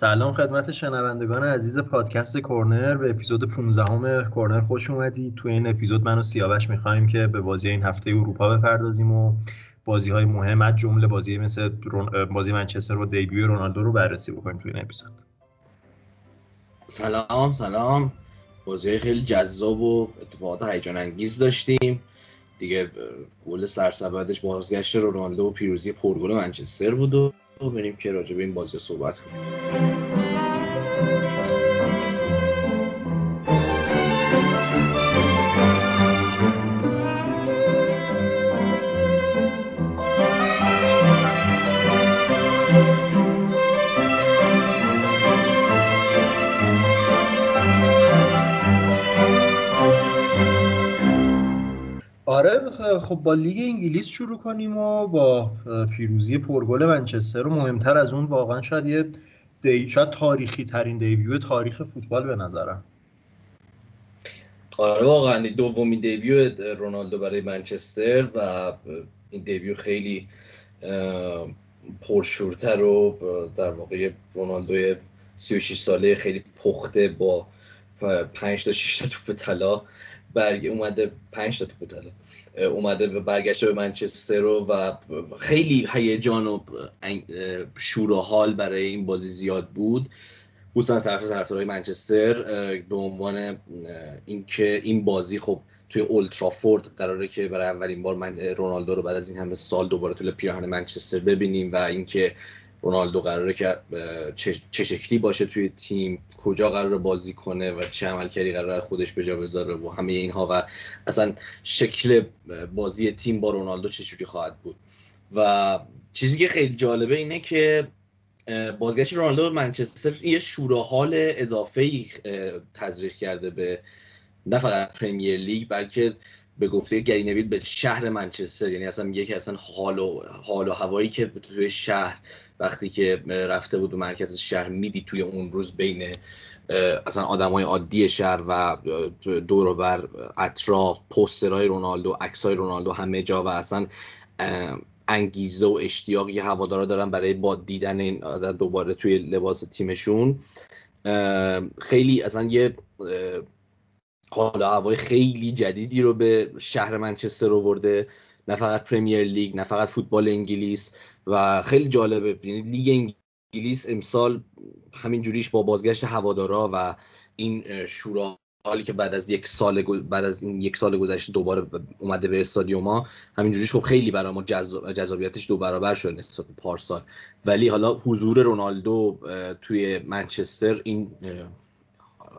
سلام خدمت شنوندگان عزیز پادکست کورنر. به اپیزود 15 همه کورنر خوش اومدید. تو این اپیزود من و سیاوش می‌خوایم که به بازی این هفته اروپا بپردازیم و بازی های مهم از جمله بازی مثل بازی منچستر و دیبیو رونالدو رو بررسی بکنیم تو این اپیزود. سلام سلام. بازی خیلی جذاب و اتفاقات هیجان انگیز داشتیم. دیگه گل سرسبدش بازگشت رونالدو و پیروزی پرگل منچستر بود و بریم که راجع به این بازی صحبت کنیم. آره خب با لیگ انگلیس شروع کنیم و با پیروزی پرگل منچستر و مهمتر از اون واقعا شاید یه دی... شاید تاریخی ترین دیبیو تاریخ فوتبال به نظرم. آره واقعا دومین دیبیو رونالدو برای منچستر و این دیبیو خیلی پرشورتر و در واقع رونالدو 36 ساله خیلی پخته با 5 تا 6 تا توپ طلا. برگ اومده 5 تا توپ طلا اومده به برگشته به منچستر و خیلی هیجان و شور و حال برای این بازی زیاد بود. خصوصا از طرف طرفدارای منچستر به عنوان اینکه این بازی خب توی اولترافورد قراره که برای اولین بار من رونالدو رو بعد از این همه سال دوباره توی پیراهن منچستر ببینیم و اینکه رونالدو قراره که چه شکلی باشه توی تیم کجا قراره بازی کنه و چه عملکردی قراره خودش به جا بذاره و همه اینها و اصلا شکل بازی تیم با رونالدو چجوری خواهد بود. و چیزی که خیلی جالبه اینه که بازگشت رونالدو به منچستر یه شوراحال اضافه ای تزریق کرده به نه فقط پرمیر لیگ بلکه به گفته گری نویل به شهر منچستر. یعنی اصلا میگه که اصلا حال و حال و هوایی که توی شهر وقتی که رفته بود به مرکز شهر میدی توی اون روز بین اصلا های عادی شهر و دور و بر اطراف پوسترهای رونالدو عکسای رونالدو همه جا و اصلا انگیزه و اشتیاقی هوادارا دارن برای با دیدن این دوباره توی لباس تیمشون. خیلی اصلا یه حالا هوای خیلی جدیدی رو به شهر منچستر آورده. نه فقط پرمیر لیگ نه فقط فوتبال انگلیس و خیلی جالبه. یعنی لیگ انگلیس امسال همین جوریش با بازگشت هوادارا و این شورا حالی که بعد از یک سال بعد از این یک سال گذشته دوباره اومده به استادیوم همین جوریش خب خیلی برای ما جذابیتش دو برابر شده نسبت به پارسال. ولی حالا حضور رونالدو توی منچستر این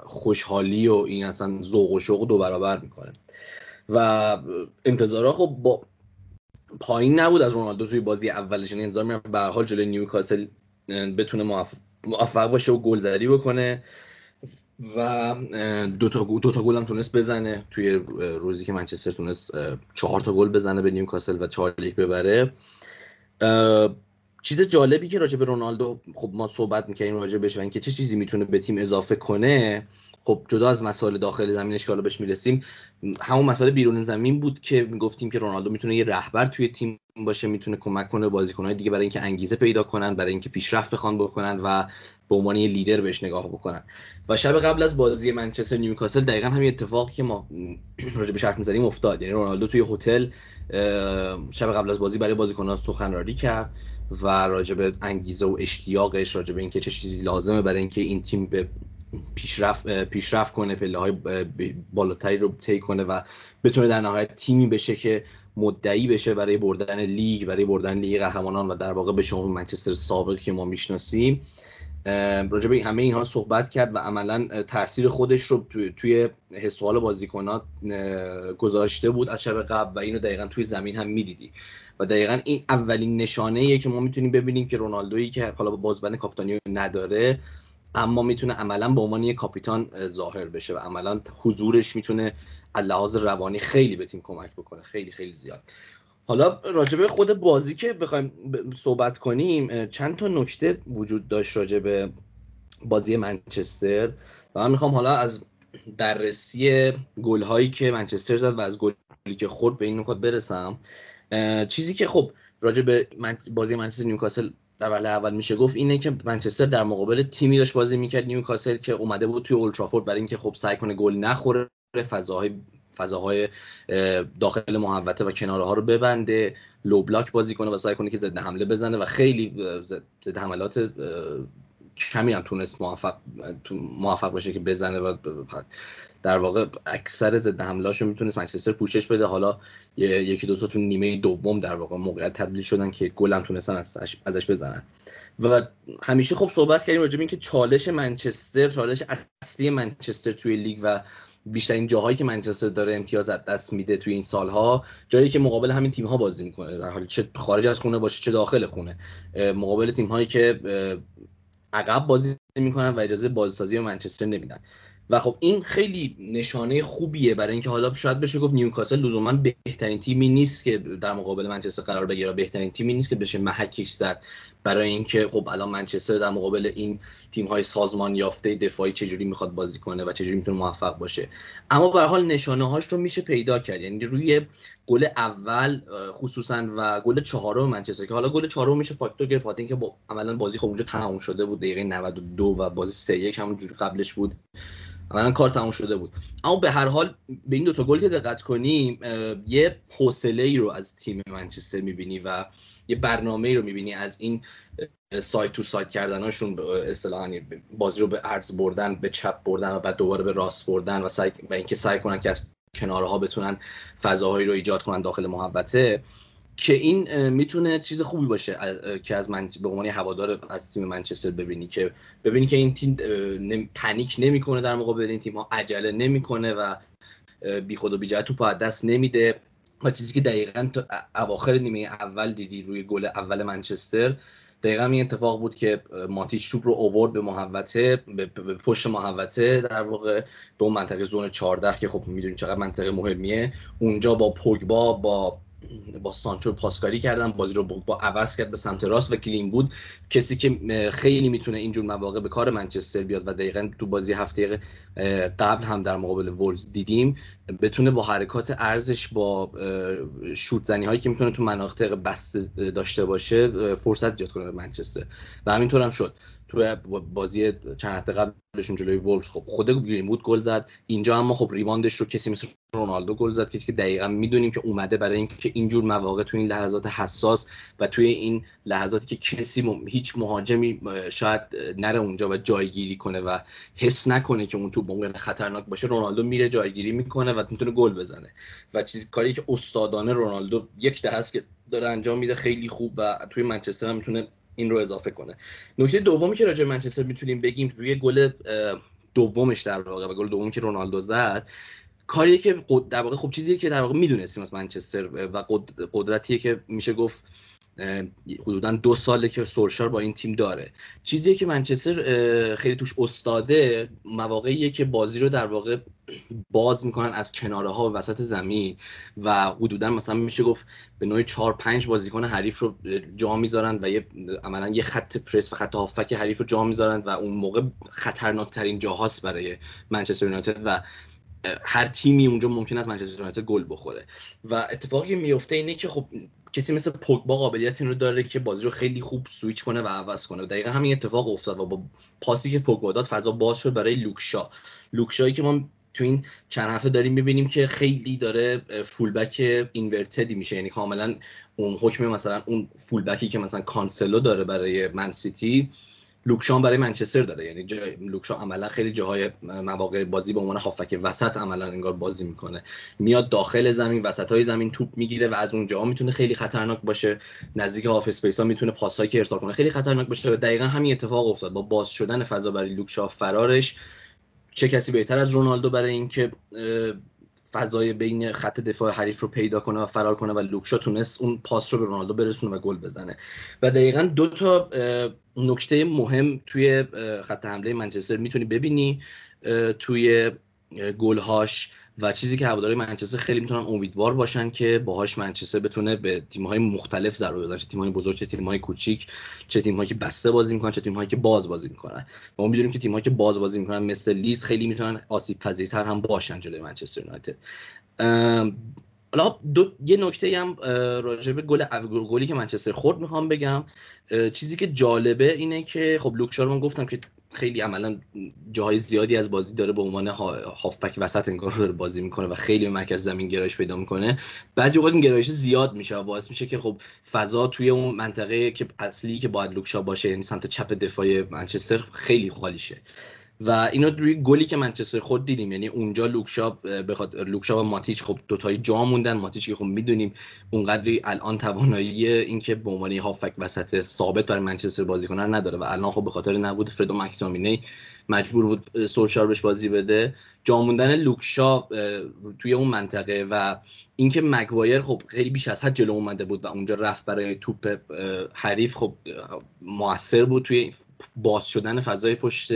خوشحالی و این اصلا ذوق و شوق دو برابر می‌کنه. و انتظارا خب با پایین نبود از رونالدو توی بازی اولش. یعنی انتظار میرم به حال جلوی نیوکاسل بتونه موفق, باشه و گلزنی بکنه و دو تا دو تا گل هم تونست بزنه. توی روزی که منچستر تونست چهار تا گل بزنه به نیوکاسل و چهار لیگ ببره. چیز جالبی که راجع به رونالدو خب ما صحبت می‌کنیم راجع بهش و اینکه چه چیزی می‌تونه به تیم اضافه کنه. خب جدا از مسائل داخل زمینش که حالا بهش می‌رسیم همون مسائل بیرون زمین بود که می‌گفتیم که رونالدو می‌تونه یه رهبر توی تیم باشه می‌تونه کمک کنه بازیکنهای دیگه برای اینکه انگیزه پیدا کنن برای اینکه پیشرفت بخوان بکنن و به عنوان یه لیدر بهش نگاه بکنن. و شب قبل از بازی منچستر نیوکاسل دقیقا همین اتفاقی که ما راجع به حرف می‌زنیم افتاد. یعنی رونالدو توی هتل شب قبل از بازی برای بازیکنان سخنرانی کرد. و راجع به انگیزه و اشتیاقش راجع به اینکه چه چیزی لازمه برای اینکه این تیم به پیشرفت پیشرفت کنه پله های بالاتری رو طی کنه و بتونه در نهایت تیمی بشه که مدعی بشه برای بردن لیگ برای بردن لیگ قهرمانان و در واقع به اون منچستر سابق که ما می‌شناسیم. راجع به همه اینها صحبت کرد و عملا تاثیر خودش رو توی حس و بازیکنات گذاشته بود از شب قبل و اینو دقیقا توی زمین هم می‌دیدی. و دقیقا این اولین نشانه که ما می‌تونیم ببینیم که رونالدویی که حالا با بازبند کاپیتانی نداره اما می‌تونه عملا به عنوان یک کاپیتان ظاهر بشه و عملا حضورش می‌تونه لحاظ روانی خیلی به تیم کمک بکنه. خیلی خیلی زیاد. حالا راجبه خود بازی که بخوایم صحبت کنیم چند تا نکته وجود داشت راجبه بازی منچستر و من می‌خوام حالا از بررسی گل هایی که منچستر زد و از گلی که خورد به این نکات برسم. چیزی که خب راجع به بازی منچستر نیوکاسل در وهله اول میشه گفت اینه که منچستر در مقابل تیمی داشت بازی می‌کرد. نیوکاسل که اومده بود توی اولترافورد برای اینکه خب سعی کنه گل نخوره فضاهای فضاهای داخل محوطه و کناره ها رو ببنده لو بلاک بازی کنه و سعی کنه که ضد حمله بزنه و خیلی ضد حملات کمی هم تونست موفق موفق بشه که بزنه و در واقع اکثر ضد حملهاشو می‌تونست منچستر پوشش بده. حالا یکی دو تا تو نیمه دوم در واقع موقعیت تبدیل شدن که گل هم تونستن ازش بزنن. و همیشه خب صحبت کردیم راجع اینکه چالش منچستر چالش اصلی منچستر توی لیگ و بیشترین جاهایی که منچستر داره امتیاز از دست میده توی این سالها جایی که مقابل همین تیم ها بازی می‌کنه. در حالی چه خارج از خونه باشه چه داخل خونه. مقابل تیم هایی که عقب بازی می‌کنن و اجازه بازسازی به منچستر نمیدن. و خب این خیلی نشانه خوبیه برای اینکه حالا شاید بشه گفت نیوکاسل لزوما بهترین تیمی نیست که در مقابل منچستر قرار بگیره. بهترین تیمی نیست که بشه محکش زد. برای اینکه خب الان منچستر در مقابل این تیم های سازمان یافته دفاعی چجوری می‌خواد بازی کنه و چجوری می‌تونه موفق باشه. اما به حال نشانه هاش رو میشه پیدا کرد. یعنی روی گل اول خصوصا و گل چهارم منچستر که حالا گل چهارم میشه فاکتور گرفت. اینکه با عملا بازی خب اونجا تموم شده بود. دقیقه 92 و بازی 3 1 همون قبلش بود. الان کار تموم شده بود. اما به هر حال به این دوتا گل که دقت کنیم یه حوصله ای رو از تیم منچستر می‌بینی و یه برنامه ای رو می‌بینی از این سایت تو سایت کردناشون اصطلاحا یعنی بازی رو به عرض بردن به چپ بردن و بعد دوباره به راست بردن و سعی و اینکه سعی کنن که از کنارها بتونن فضاهایی رو ایجاد کنن داخل محوطه. که این می‌تونه چیز خوبی باشه که از من به عنوان هوادار از تیم منچستر ببینی که ببینی که این تیم پنیک نمی‌کنه در مقابل این تیم ها عجله نمی‌کنه و بی خود و بی توپ از دست نمیده. و چیزی که دقیقا تا اواخر نیمه اول دیدی روی گل اول منچستر دقیقا این اتفاق بود که ماتیچ توپ رو اوورد به محوطه به پشت محوطه در واقع به اون منطقه زون 14 که خب می‌دونید چقدر منطقه مهمیه. اونجا با پوگبا با با سانچو پاسکاری کردن بازی رو با عوض کرد به سمت راست و کلین بود. کسی که خیلی می‌تونه اینجور مواقع به کار منچستر بیاد و دقیقا تو بازی هفته قبل هم در مقابل وولوز دیدیم بتونه با حرکات با ارزش با شوت زنی هایی که می‌تونه تو مناطق بسته داشته باشه فرصت ایجاد کنه به منچستر. و همینطور هم شد. تو بازی چند هفته قبلشون جلوی وولوز خب خود گرینوود گل زد. اینجا اما خب rebound ش رو کسی مثل رونالدو گل زد کسی که دقیقا می‌دونیم که اومده برای اینکه اینجور مواقع تو این لحظات حساس و توی این لحظاتی که کسی هیچ مهاجمی شاید نره اونجا و جایگیری کنه و حس نکنه که اون تو ممکن خطرناک باشه رونالدو میره جایگیری می‌کنه و می‌تونه گل بزنه. و چیزی کاری که استادانه رونالدو یک ده هست که داره انجام میده خیلی خوب و توی منچستر هم می‌تونه این رو اضافه کنه. نکته دومی که راجع منچستر می‌تونیم بگیم روی گل دومش در واقع و گل دومی که رونالدو زد کاریه که در واقع خب چیزیه که در واقع می‌دونستیم از منچستر و قدرتیه که میشه گفت حدودا دو ساله که سورشار با این تیم داره. چیزی که منچستر خیلی توش استاده مواقعیه که بازی رو در واقع باز می‌کنن از کناره ها و وسط زمین و حدودا مثلا میشه گفت به نوعی 4 5 بازیکن حریف رو جا می‌ذارن و یه عملا یه خط پرس و خط هافک حریف رو جا می‌ذارن و اون موقع خطرناکترین جاهاست برای منچستر یونایتد و هر تیمی اونجا ممکن است منچستر یونایتد گل بخوره. و اتفاقی میفته اینه که خب کسی مثل پوگبا قابلیت این رو داره که بازی رو خیلی خوب سویچ کنه و عوض کنه. دقیقا همین اتفاق افتاد و با پاسی که پوگبا داد فضا باز شد برای لوک شا. لوک شایی که ما تو این چند هفته داریم می‌بینیم که خیلی داره fullback inverted ی میشه. یعنی کاملا اون حکم مثلا اون fullback ی که مثلا کانسلو داره برای من‌سیتی لوک شا برای منچستر داره. یعنی جای لوک شا عملا خیلی جاهای مواقع بازی به عنوان هافبک وسط عملا انگار بازی می‌کنه. میاد داخل زمین وسط های زمین توپ می‌گیره و از اونجا می‌تونه خیلی خطرناک باشه. نزدیک half space ها می‌تونه پاسایی که ارسال کنه خیلی خطرناک باشه و دقیقا همین اتفاق افتاد. با باز شدن فضا برای لوک شا فرارش چه کسی بهتر از رونالدو برای اینکه فضای بین خط دفاع حریف رو پیدا کنه و فرار کنه و لوک شا تونست اون پاس رو به رونالدو برسونه و گل بزنه. و دقیقا دو تا نکته مهم توی خط حمله منچستر می‌تونی ببینی توی گلهاش و چیزی که هواداری منچستر خیلی می‌تونن امیدوار باشن که باهاش منچستر بتونه به تیم‌های مختلف ضربه بزنه چه تیم‌های بزرگ چه تیم‌های کوچیک چه تیم‌هایی که بسته بازی می‌کنن چه تیم‌هایی که باز بازی می‌کنن. ما می‌دونیم که تیم‌هایی که باز بازی می‌کنن مثل لیز خیلی می‌تونن آسیب پذیرتر هم باشن جلوی منچستر یونایتد. حالا یه نکته هم راجع به گل گلی که منچستر خورد می‌خوام بگم. چیزی که جالبه اینه که خب لوکشار من گفتم که خیلی عملا جاهای زیادی از بازی داره به عنوان هافبک وسط انگار داره بازی می‌کنه و خیلی به مرکز زمین گرایش پیدا می‌کنه. بعضی اوقات این گرایش زیاد میشه و باعث میشه که خب فضا توی اون منطقه که اصلی که باید لوکشا باشه یعنی سمت چپ دفاعی منچستر خیلی خالی شه و اینا روی گلی که منچستر خود دیدیم یعنی اونجا لوکشا بخواد لوکشا و ماتیچ خب دوتایی جا موندن. ماتیچ که خب می‌دونیم اونقدری الان توانایی اینکه به عنوان هافک وسط ثابت برای منچستر بازی کنن نداره و الان خب به خاطر نبود فردو مکتامینی مجبور بود سولشار بهش بازی بده. جا موندن لوکشا توی اون منطقه و اینکه مگوایر خب خیلی بیش از حد جلو اومده بود و اونجا رفت برای توپ حریف خب موثر بود توی باز شدن فضای پشت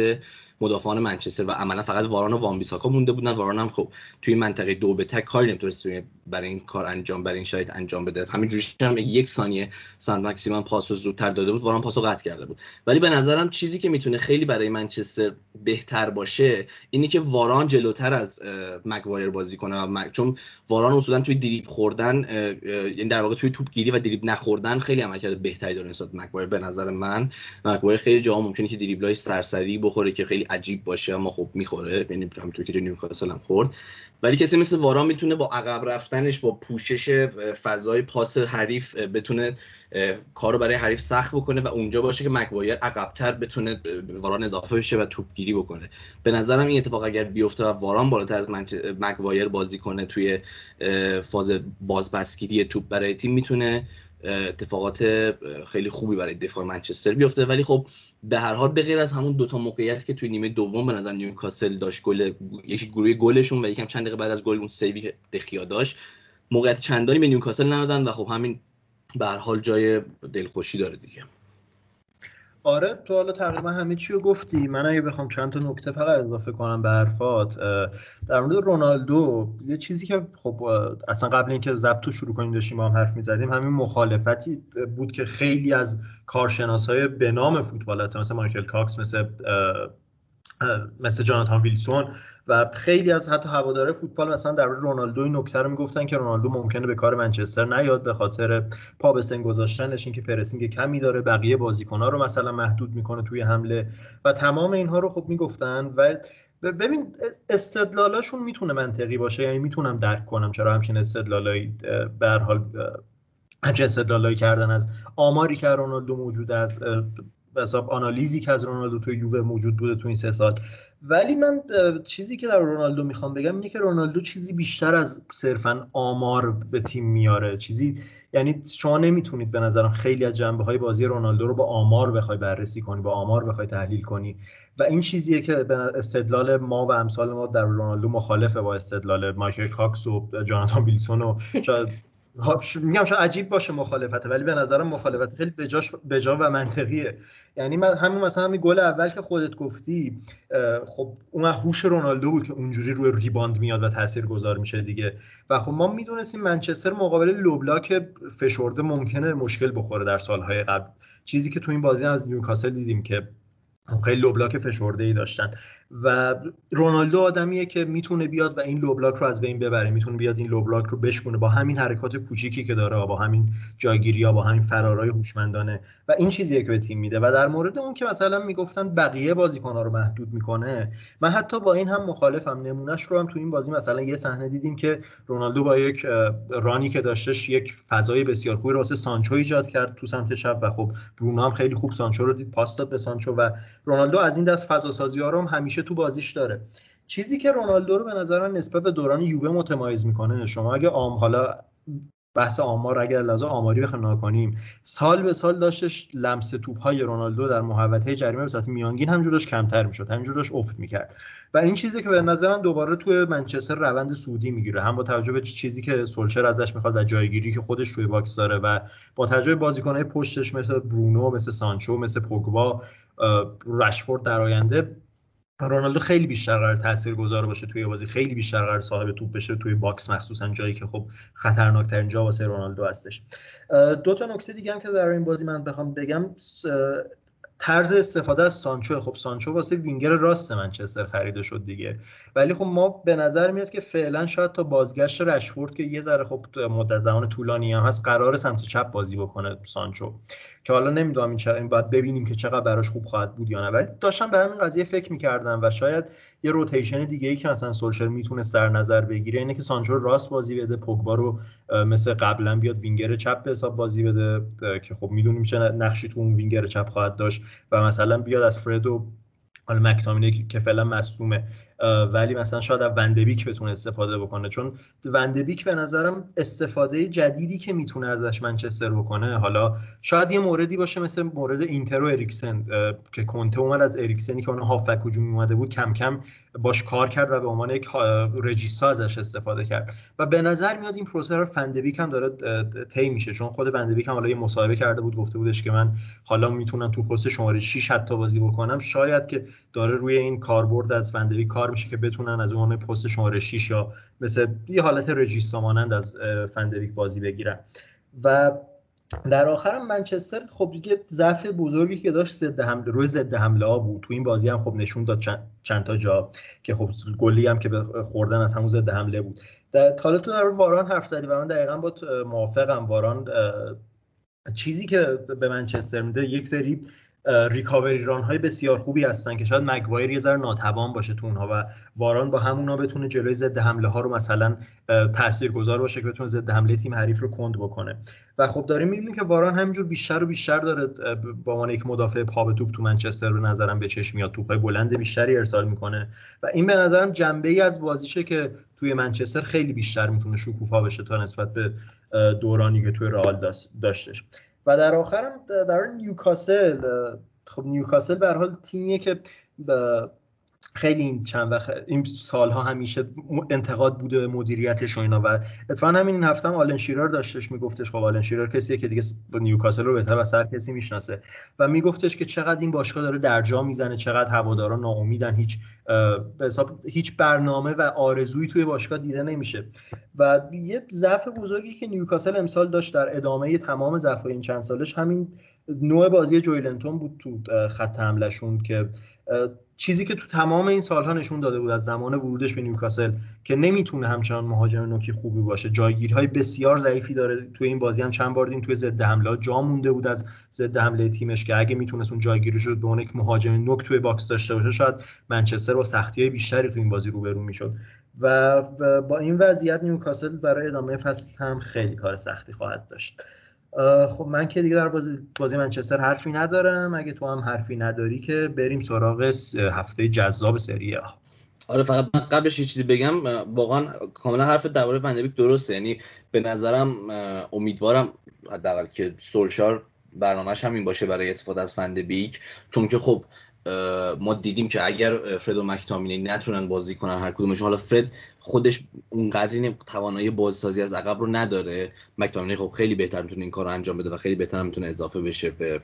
مدافعان منچستر و عملا فقط واران و وان بیساکا مونده بودن. واران هم خب توی منطقه دو به تک کاری نمی‌تونست برای این کار انجام برای این شرایط انجام بده. همینجوری هم یک ثانیه ساند مکسیمم پاس رو زودتر داده بود واران پاسو قطع کرده بود. ولی به نظرم چیزی که می‌تونه خیلی برای منچستر بهتر باشه اینی که واران جلوتر از مگوایر بازی کنه چون واران اصولا توی دریب خوردن یعنی در واقع توی توپ گیری و دریب نخوردن خیلی عملکرد بهتری داره نسبت مگوایر به نظر من. مگوایر خیلی جا ممکنه که دریبلای سرسری بخوره که خیلی عجیب باشه اما خب می‌خوره یعنی همونطور که نیوکاسل هم خورد. ولی کسی مثل واران می‌تونه با عقب رفتنش با پوشش فضای پاس حریف بتونه کارو برای حریف سخت بکنه و اونجا باشه که مکوایر عقبتر بتونه واران اضافه بشه و توپگیری بکنه. به نظرم این اتفاق اگر بیفته و واران بالاتر از مکوایر بازی کنه توی فاز بازپسگیری توپ برای تیم می‌تونه اتفاقات خیلی خوبی برای دفاع منچستر بیفته. ولی خب به هر حال به غیر از همون دوتا موقعیت که توی نیمه دوم به نظر نیوکاسل داشت گل یکی گروه گلشون و یکم چند دقیقه بعد از گل اون سیوی دخیا داشت موقعیت چندانی به نیوکاسل ندادن و خب همین به هر حال جای دلخوشی داره دیگه. آره تو حالا تقریبا همه چی رو گفتی. من اگه بخوام چند تا نکته فقط اضافه کنم به حرفات در مورد رونالدو یه چیزی که خب اصلا قبل اینکه ضبط شروع کنیم داشتیم با هم حرف می‌زدیم همین مخالفتی بود که خیلی از کارشناس های به نام فوتبال مثل مایکل کاکس مثل مثل جاناتان ویلسون و خیلی از حتی هواداره فوتبال مثلا در رونالدو این نکته رو می‌گفتن که رونالدو ممکنه به کار منچستر نیاد به خاطر پا به سن گذاشتنش اینکه پرسینگ کمی داره بقیه بازیکن‌ها رو مثلا محدود می‌کنه توی حمله و تمام اینها رو خب می‌گفتن و ببین استدلالاشون می‌تونه منطقی باشه یعنی می‌تونم درک کنم چرا همچین استدلالایی به حال همچین استدلالایی کردن از آماری که رونالدو موجود از حساب آنالیزی که از رونالدو توی یووه موجود بوده تو این سه سال. ولی من چیزی که در رونالدو می‌خوام بگم اینه که رونالدو چیزی بیشتر از صرفا آمار به تیم میاره. چیزی یعنی شما نمی‌تونید به نظرم خیلی از جنبه های بازی رونالدو رو با آمار بخوای بررسی کنی با آمار بخوای تحلیل کنی. و این چیزیه که به استدلال ما و امثال ما در رونالدو مخالفه با استدلال مایکل کاکس و جاناتان ویلسون و میگم شاید عجیب باشه مخالفت ولی به نظرم مخالفت خیلی بجاش بجا و منطقیه. یعنی من همون مثلا همین گل اول که خودت گفتی خب اون هوش رونالدو بود که اونجوری روی rebound میاد و تاثیر گذار میشه دیگه. و خب ما می‌دونستیم منچستر مقابل low block فشرده ممکنه مشکل بخوره در سالهای قبل. چیزی که تو این بازی از نیوکاسل دیدیم که خیلی low block فشرده ای داشتن. و رونالدو آدمیه که می‌تونه بیاد و این low block رو از بین ببره. می‌تونه بیاد این low block رو بشکونه با همین حرکات کوچیکی که داره با همین جایگیری ها با همین فرارای هوشمندانه و این چیزیه که به تیم میده. و در مورد اون که مثلا می‌گفتن بقیه بازیکن‌ها رو محدود می‌کنه من حتی با این هم مخالفم. نمونهش رو هم تو این بازی مثلا یه صحنه دیدیم که رونالدو با یک رانی که داشتش یک فضای بسیار خوبی واسه سانچو ایجاد کرد تو سمت چپ و خب برونو هم خیلی خوب سانچو رو دید پاس داد به سانچو و رونالدو از این دست فضا سازی ها رو هم همیشه تو بازیش داره. چیزی که رونالدو رو به نظر من نسبت به دوران یووه متمایز می‌کنه. شما اگه آم حالا بحث آمار اگر لحاظ آماری بخوایم کنیم سال به سال داشتش لمس توپ های رونالدو در محوطه جریمه به صورت میانگین همینجورش کمتر می‌شد همینجورش افت می‌کرد. و این چیزی که به نظرم دوباره توی منچستر روند صعودی می‌گیره هم با توجه به چیزی که سولشر ازش می‌خواد و جایگیری که خودش توی box داره و با توجه به بازیکنهای پشتش مثل برونو مثل سانچو مثل پوگبا رشفورد در آینده رونالدو خیلی بیشتر قراره تاثیر گذار باشه توی بازی خیلی بیشتر قراره صاحب توپ بشه توی box مخصوصا جایی که خب خطرناکترین جا واسه رونالدو هستش. دو تا نکته دیگه هم که در این بازی من بخوام بگم طرز استفاده از سانچو. خب سانچو واسه وینگر راست منچستر خریده شد دیگه. ولی خب ما به نظر میاد که فعلا شاید تا بازگشت رشفورد که یه ذره خب مدت زمان طولانی هم هست قرار سمت چپ بازی بکنه سانچو. که حالا نمی‌دونم این, این باید ببینیم که چقدر براش خوب خواهد بود یا نه. ولی داشتم به همین قضیه فکر می‌کردم و شاید یه rotation دیگه ای که مثلا سولشر می‌تونست در نظر بگیره اینه که سانچو راست بازی بده پوگبا رو مثل قبلا بیاد وینگر چپ به حساب بازی بده که خب می‌دونیم چه نقشی تو اون وینگر چپ خواهد داشت و مثلا بیاد از فرد و حالا مکتامینه که فعلا مصدومه ولی مثلا شاید از وندبیک بتونه استفاده بکنه. چون وندبیک به نظرم استفاده جدیدی که می‌تونه ازش منچستر بکنه. حالا شاید یه موردی باشه مثل مورد اینتر و اریکسن که کنته اومد از اریکسنی که اون هافبک هجومی اومده بود کم کم باش کار کرد و به عنوان یک رجیستا ازش استفاده کرد. و به نظر میاد این پروسه رو فندبیک هم داره طی میشه. چون خود فندبیک هم حالا یه مصاحبه کرده بود گفته بودش که من حالا می‌تونم تو پست شماره 6 حتی بازی بکنم. شاید که داره روی این کاربرد از فندبیک میشه که بتونن از اون پست شماره 6 یا مثل یه حالت رجیستا مانند از فندویک بازی بگیرن. و در آخرم منچستر خب دیگه ضعف بزرگی که داشت ضد حمله روی ضد حمله ها بود. تو این بازی هم خب نشون داد چند, تا جا که خب گلی هم که خوردن از همون ضد حمله بود. در حالا تو در واران حرف زدی و من دقیقا با موافقم. واران چیزی که به منچستر میده یک سری ریکاوری ران های بسیار خوبی هستن که شاید مگوایر یه ذره ناتوان باشه تو اونها و واران با همونا بتونه جلوی ضد حمله ها رو مثلا تاثیرگذار باشه که بتونه ضد حمله تیم حریف رو کند بکنه. و خب داریم می‌بینیم که واران همینجور بیشتر و بیشتر داره با عنوان یک مدافع پا به توپ تو منچستر به نظرم به چشم میاد. توپای بلند بیشتری ارسال می‌کنه و این به نظرم جنبه ای از بازیشه که توی منچستر خیلی بیشتر می‌تونه شکوفا بشه تا نسبت به دورانی که توی رئال داشتش. و در آخرم در نیوکاسل خب نیوکاسل به حال تیمیه که خیلی این چند وقت این سالها همیشه انتقاد بوده به مدیریتش و اینا. و اتفاقا همین هفته هم آلن شیرر داشتش میگفتش خب آلن شیرر کسیه که دیگه نیوکاسل رو بهتر از سر کسی می‌شناسه. و میگفتش که چقدر این باشگاه داره درجا می‌زنه چقدر هوادارا ناامیدن هیچ به حساب هیچ برنامه و آرزویی توی باشگاه دیده نمیشه. و یه ضعف بزرگی که نیوکاسل امسال داشت در ادامه تمام ضعف این چند سالش همین نوع بازی جویلنتون بود تو خط حملهشون که چیزی که تو تمام این سالها نشون داده بود از زمان ورودش به نیوکاسل که نمی‌تونه همچنان مهاجم نوکی خوبی باشه. جایگیرهای بسیار ضعیفی داره تو این بازی. هم چند بار دیدیم توی ضد حمله جا مونده بود از ضد حمله تیمش که اگه می‌تونست اون جایگیری شد به اون یک مهاجم نوک توی box داشته باشه شاید منچستر با سختی های بیشتری تو این بازی روبرو می‌شد. و با این وضعیت نیوکاسل برای ادامه فصل هم خیلی کار سختی خواهد داشت. خب من که دیگه در بازی, بازی منچستر حرفی ندارم. اگه تو هم حرفی نداری که بریم سراغ هفته جذاب سری آره فقط من قبلش یه چیزی بگم. واقعا کاملا حرف درباره فندبیک درسته. یعنی به نظرم امیدوارم حداقل که سولشار برنامهش همین باشه برای استفاده از فندبیک چون که خب ما دیدیم که اگر فرد و مکتامینی نتونن بازی کنن هر کدومش حالا فرد خودش اونقدر توانایی بازسازی از عقب رو نداره. مکتامینی خب خیلی بهتر می‌تونه این کار رو انجام بده و خیلی بهتر می‌تونه اضافه بشه به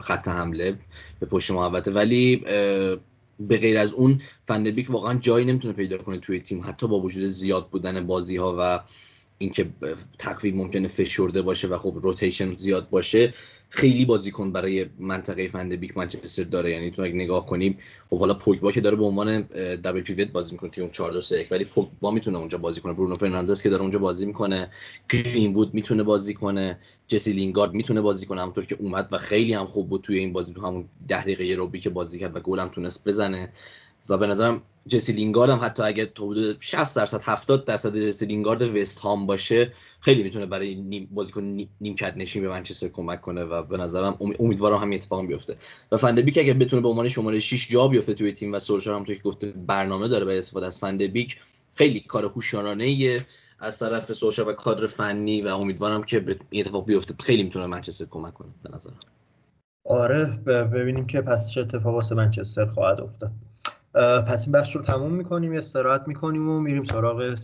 خط حمله به پشت محوطه. ولی به غیر از اون فندبیک واقعا جایی نمی‌تونه پیدا کنه توی تیم. حتی با وجود زیاد بودن بازی ها و اینکه تقویم ممکنه فشرده باشه و خب روتیشن زیاد باشه خیلی بازیکن برای منطقه فند بیک منچستر داره. یعنی تو اگه نگاه کنیم خب حالا پوگبا که داره به عنوان دبل پیوت بازی می‌کنه توی اون 4 2 3 ولی پوگبا می‌تونه اونجا بازی کنه. برونو فرناندز که داره اونجا بازی می‌کنه. گرین وود می‌تونه بازی کنه. جسی لینگارد می‌تونه بازی کنه. همونطور که اومد و خیلی هم خوب بود توی این بازی تو همون 10 دقیقه روبی که بازی کرد و گل هم تونست بزنه. و به نظرم جسی لینگارد هم حتی اگر تا حدود 60 درصد 70 درصد جسی لینگارد وست هام باشه خیلی می‌تونه برای نیم بازیکن نیم نیمکت نشین به منچستر کمک کنه و به نظرم امیدوارم همین اتفاق بیفته. و فندبیک اگر بتونه به عنوان شماره 6 جا بیفته توی تیم و سولشار هم توی که گفته برنامه داره برای استفاده از فندبیک خیلی کار هوشیارانه از طرف سولشار و کادر فنی و امیدوارم که این اتفاق بیفته. خیلی می‌تونه منچستر کمک کنه به نظرم. آره ببینیم که پس چه اتفاقی واسه منچستر خواهد افتاد. پس این بخش رو تموم می‌کنیم استراحت می‌کنیم و میریم سراغ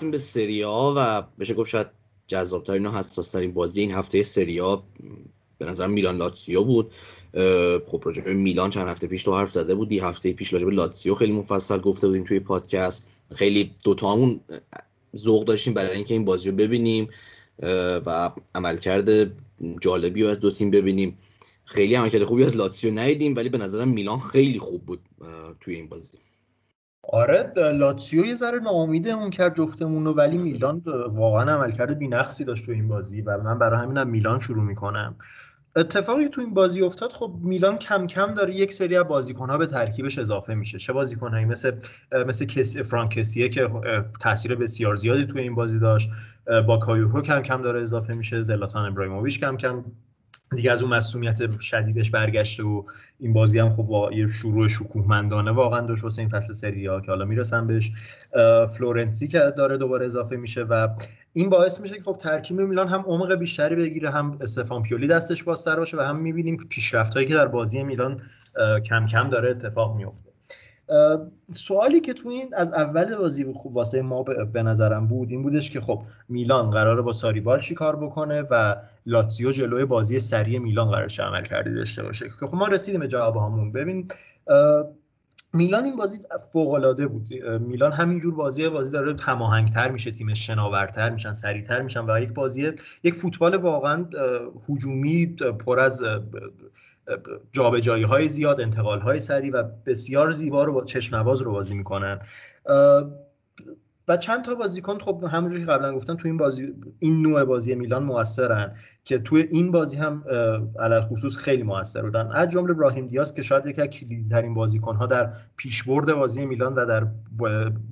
سری سریا و بشه گفت شاید جذابترین و حساسترین بازی این هفته سریا به نظر میلان لاتسیو بود. خب راجع به میلان چند هفته پیش تو حرف زده بودی هفته پیش راجع به لاتسیو خیلی مفصل گفته بودیم توی پادکست. خیلی دوتامون ذوق داشتیم برای اینکه این بازی رو ببینیم و عملکرد جالبی رو از دو تیم ببینیم. خیلی عملکرد خوبی از لاتسیو ندیدیم ولی به نظرم میلان خیلی خوب بود توی این بازی. آره لاتسیو یه ذره ناامیدمون کرد جفتمون رو ولی میلان واقعا عملکرد بی‌نقصی داشت تو این بازی و من برای همینم میلان شروع می‌کنم. اتفاقی تو این بازی افتاد خب میلان کم کم داره یک سری از بازیکن‌ها به ترکیبش اضافه میشه. چه بازیکن‌هایی؟ مثل مثل کسی فرانکسیه که تاثیر بسیار زیادی تو این بازی داشت. با کایوکو کم کم داره اضافه میشه. زلاتان ابراهیموویچ کم کم دیگه از اون مسئولیت شدیدش برگشته و این بازی هم خب یه شروع شکوهمندانه واقعا داشت واسه این فصل سری آ که حالا می‌رسم بهش. فلورنسی که داره دوباره اضافه میشه و این باعث میشه که خب ترکیب میلان هم عمق بیشتری بگیره هم استفان پیولی دستش بازتر باشه و هم می‌بینیم پیشرفت هایی که در بازی میلان کم کم داره اتفاق میفته سوالی که تو این از اول بازی خوب واسه ما به نظرم بود این بودش که خب میلان قراره با ساریبال چی کار بکنه و لاتزیو جلوی بازی سری میلان قرار عمل کرده داشته باشه. که خب ما رسیدیم به جواب همون ببین میلان این بازی فوق العاده بود میلان همینجور بازی بازی داره هماهنگتر میشه تیم شناورتر میشن سریعتر میشن و یک بازی یک فوتبال واقعا هجومی پر از جابجایی های زیاد انتقال های سریع و بسیار زیبا رو با چشم رو بازی می‌کنن. و چند تا بازیکن خب همونجوری که قبلا گفتم تو این بازی این نوع بازی میلان موثرن. که توی این بازی هم علل خصوص خیلی موثر بودن. از جمله ابراهیم دیاز که شاید یکی از کلیدترین بازیکن ها در پیشبرد بازی میلان و در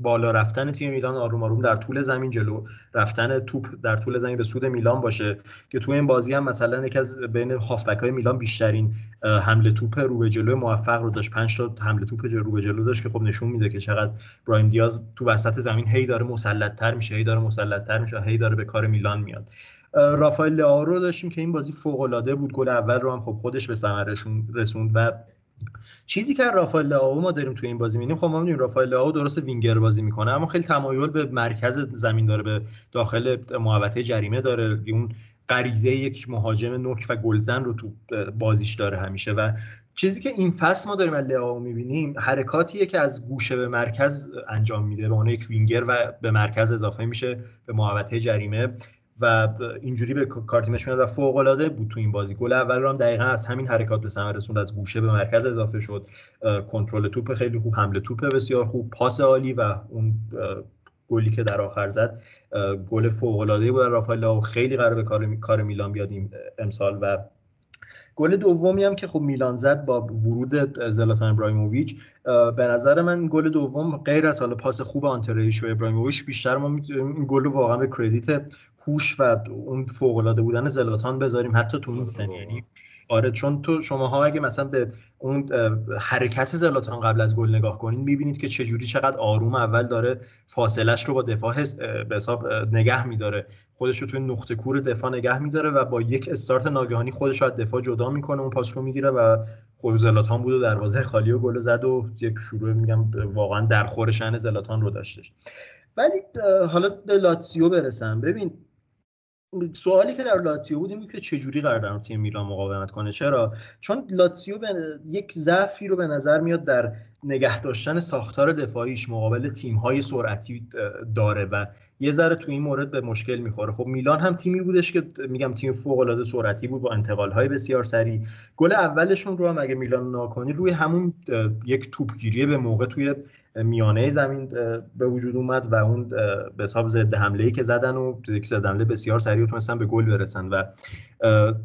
بالا رفتن تیم میلان آروم آروم در طول زمین جلو رفتن توپ در طول زمین به سود میلان باشه که توی این بازی هم مثلا یکی از بین هافبک های میلان بیشترین حمله توپ رو به جلو موفق رو داشت. 5 تا حمله توپ رو به جلو داشت که خب نشون میده که چقدر ابراهیم دیاز تو وسط زمین هی داره مسلط تر میشه هی داره مسلط تر میشه هی داره به کار میلان میاد. رافائل لئو رو داشتیم که این بازی فوق العاده بود. گل اول رو هم خب خودش به ثمر رسوند و چیزی که رافائل لئو ما داریم توی این بازی می‌بینیم خب ما می‌دونیم رافائل لئو درست وینگر بازی می‌کنه اما خیلی تمایل به مرکز زمین داره به داخل محوطه جریمه داره. اون غریزه یک مهاجم نوک و گلزن رو تو بازیش داره همیشه. و چیزی که این فصل ما داریم از لئو می‌بینیم حرکاتیه که از گوشه به مرکز انجام میده. به عنوان یک وینگر و به مرکز اضافه میشه به محوطه جریمه. و اینجوری به کارتیمش میاد و فوق العاده بود تو این بازی. گل اول رو هم دقیقا از همین حرکات به ثمر رسوند. از گوشه به مرکز اضافه شد. کنترل توپ خیلی خوب حمله توپ بسیار خوب پاس عالی و اون گلی که در آخر زد گل فوق العاده بود رافائل خیلی قرار به کار کار میلان بیاد امسال. و گل دومی هم که خب میلان زد با ورود زلاتان ابراهیموویچ به نظر من گل دوم غیر از حالا پاس خوب آنتریش و ابراهیموویچ بیشتر ما این گل رو واقعا به کردیت هوش و اون فوق العاده بودن زلاتان بذاریم حتی تو این سن یعنی آره چون تو شماها اگه مثلا به اون حرکت زلاتان قبل از گل نگاه کنید می‌بینید که چجوری چقدر آروم اول داره فاصلش رو با دفاع به حساب نگه میداره. خودش رو توی نقطه کور دفاع نگه میداره و با یک استارت ناگهانی خودش رو از دفاع جدا می‌کنه اون پاس رو می‌گیره و خود زلاتان بود و دروازه خالی و گل زد و یک شروع میگم واقعا در خور شن زلاتان رو داشتش. ولی حالا به لاتسیو برسم. ببین سوالی که در لاتیو بود این بود که چجوری قرار در تیم میلان مقاومت کنه. چرا؟ چون لاتیو به یک ضعفی رو به نظر میاد در نگه داشتن ساختار دفاعیش مقابل تیم های سرعتی داره و یه ذره تو این مورد به مشکل می‌خوره. خب میلان هم تیمی بودش که میگم تیم فوق العاده سرعتی بود با انتقال های بسیار سریع. گل اولشون رو هم اگه میلان ناکنی روی همون یک توپگیری به موقع توی میانه زمین به وجود اومد و اون به حساب ضد حمله ای که زدن و یک ضد حمله بسیار سریع تونستن به گل برسن و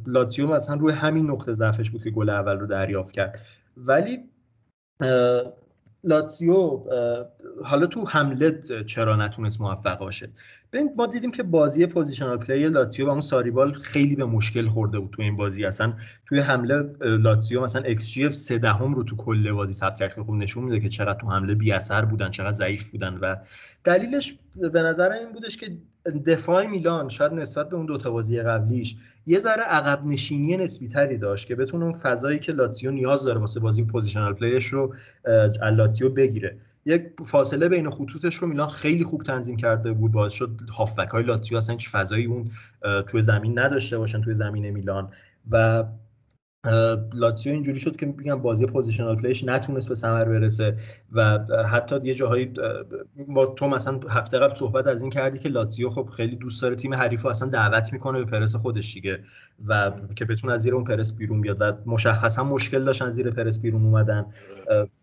لاتزیو مثلا روی همین نقطه ضعفش بود که گل اول رو دریافت کرد. ولی لاتزیو حالا تو حمله چرا نتونست موفق باشه؟ ببین ما دیدیم که بازی positional play لاتزیو با اون ساریبال خیلی به مشکل خورده بود تو این بازی. اصلا توی حمله لاتزیو مثلا ایکس جی 3 دهم رو تو کل بازی ثبت کرد. که خب نشون میده که چقدر تو حمله بی اثر بودن چقدر ضعیف بودن و دلیلش به نظر این بودش که دفاع میلان شاید نسبت به اون دو تا بازی قبلیش یه ذره عقب نشینی نسبی تری داشت که بتونه اون فضایی که لاتزیو نیاز داره واسه بازی positional play ش رو لاتزیو بگیره. یک فاصله بین خطوطش رو میلان خیلی خوب تنظیم کرده بود باعث شد هافبک های لاتزیو اصلا هیچ فضایی اون توی زمین نداشته باشن توی زمین میلان. و لاتزیو اینجوری شد که میگم بازی positional play ش نتونست به ثمر برسه و حتی یه جاهایی با تو مثلا هفته قبل صحبت از این کردی که لاتزیو خب خیلی دوست داره تیم حریف رو اصلا دعوت می‌کنه به پرس خودش دیگه و که بتونه از زیر اون پرس بیرون بیاد و مشخصا مشکل داشتن زیر پرس بیرون اومدن.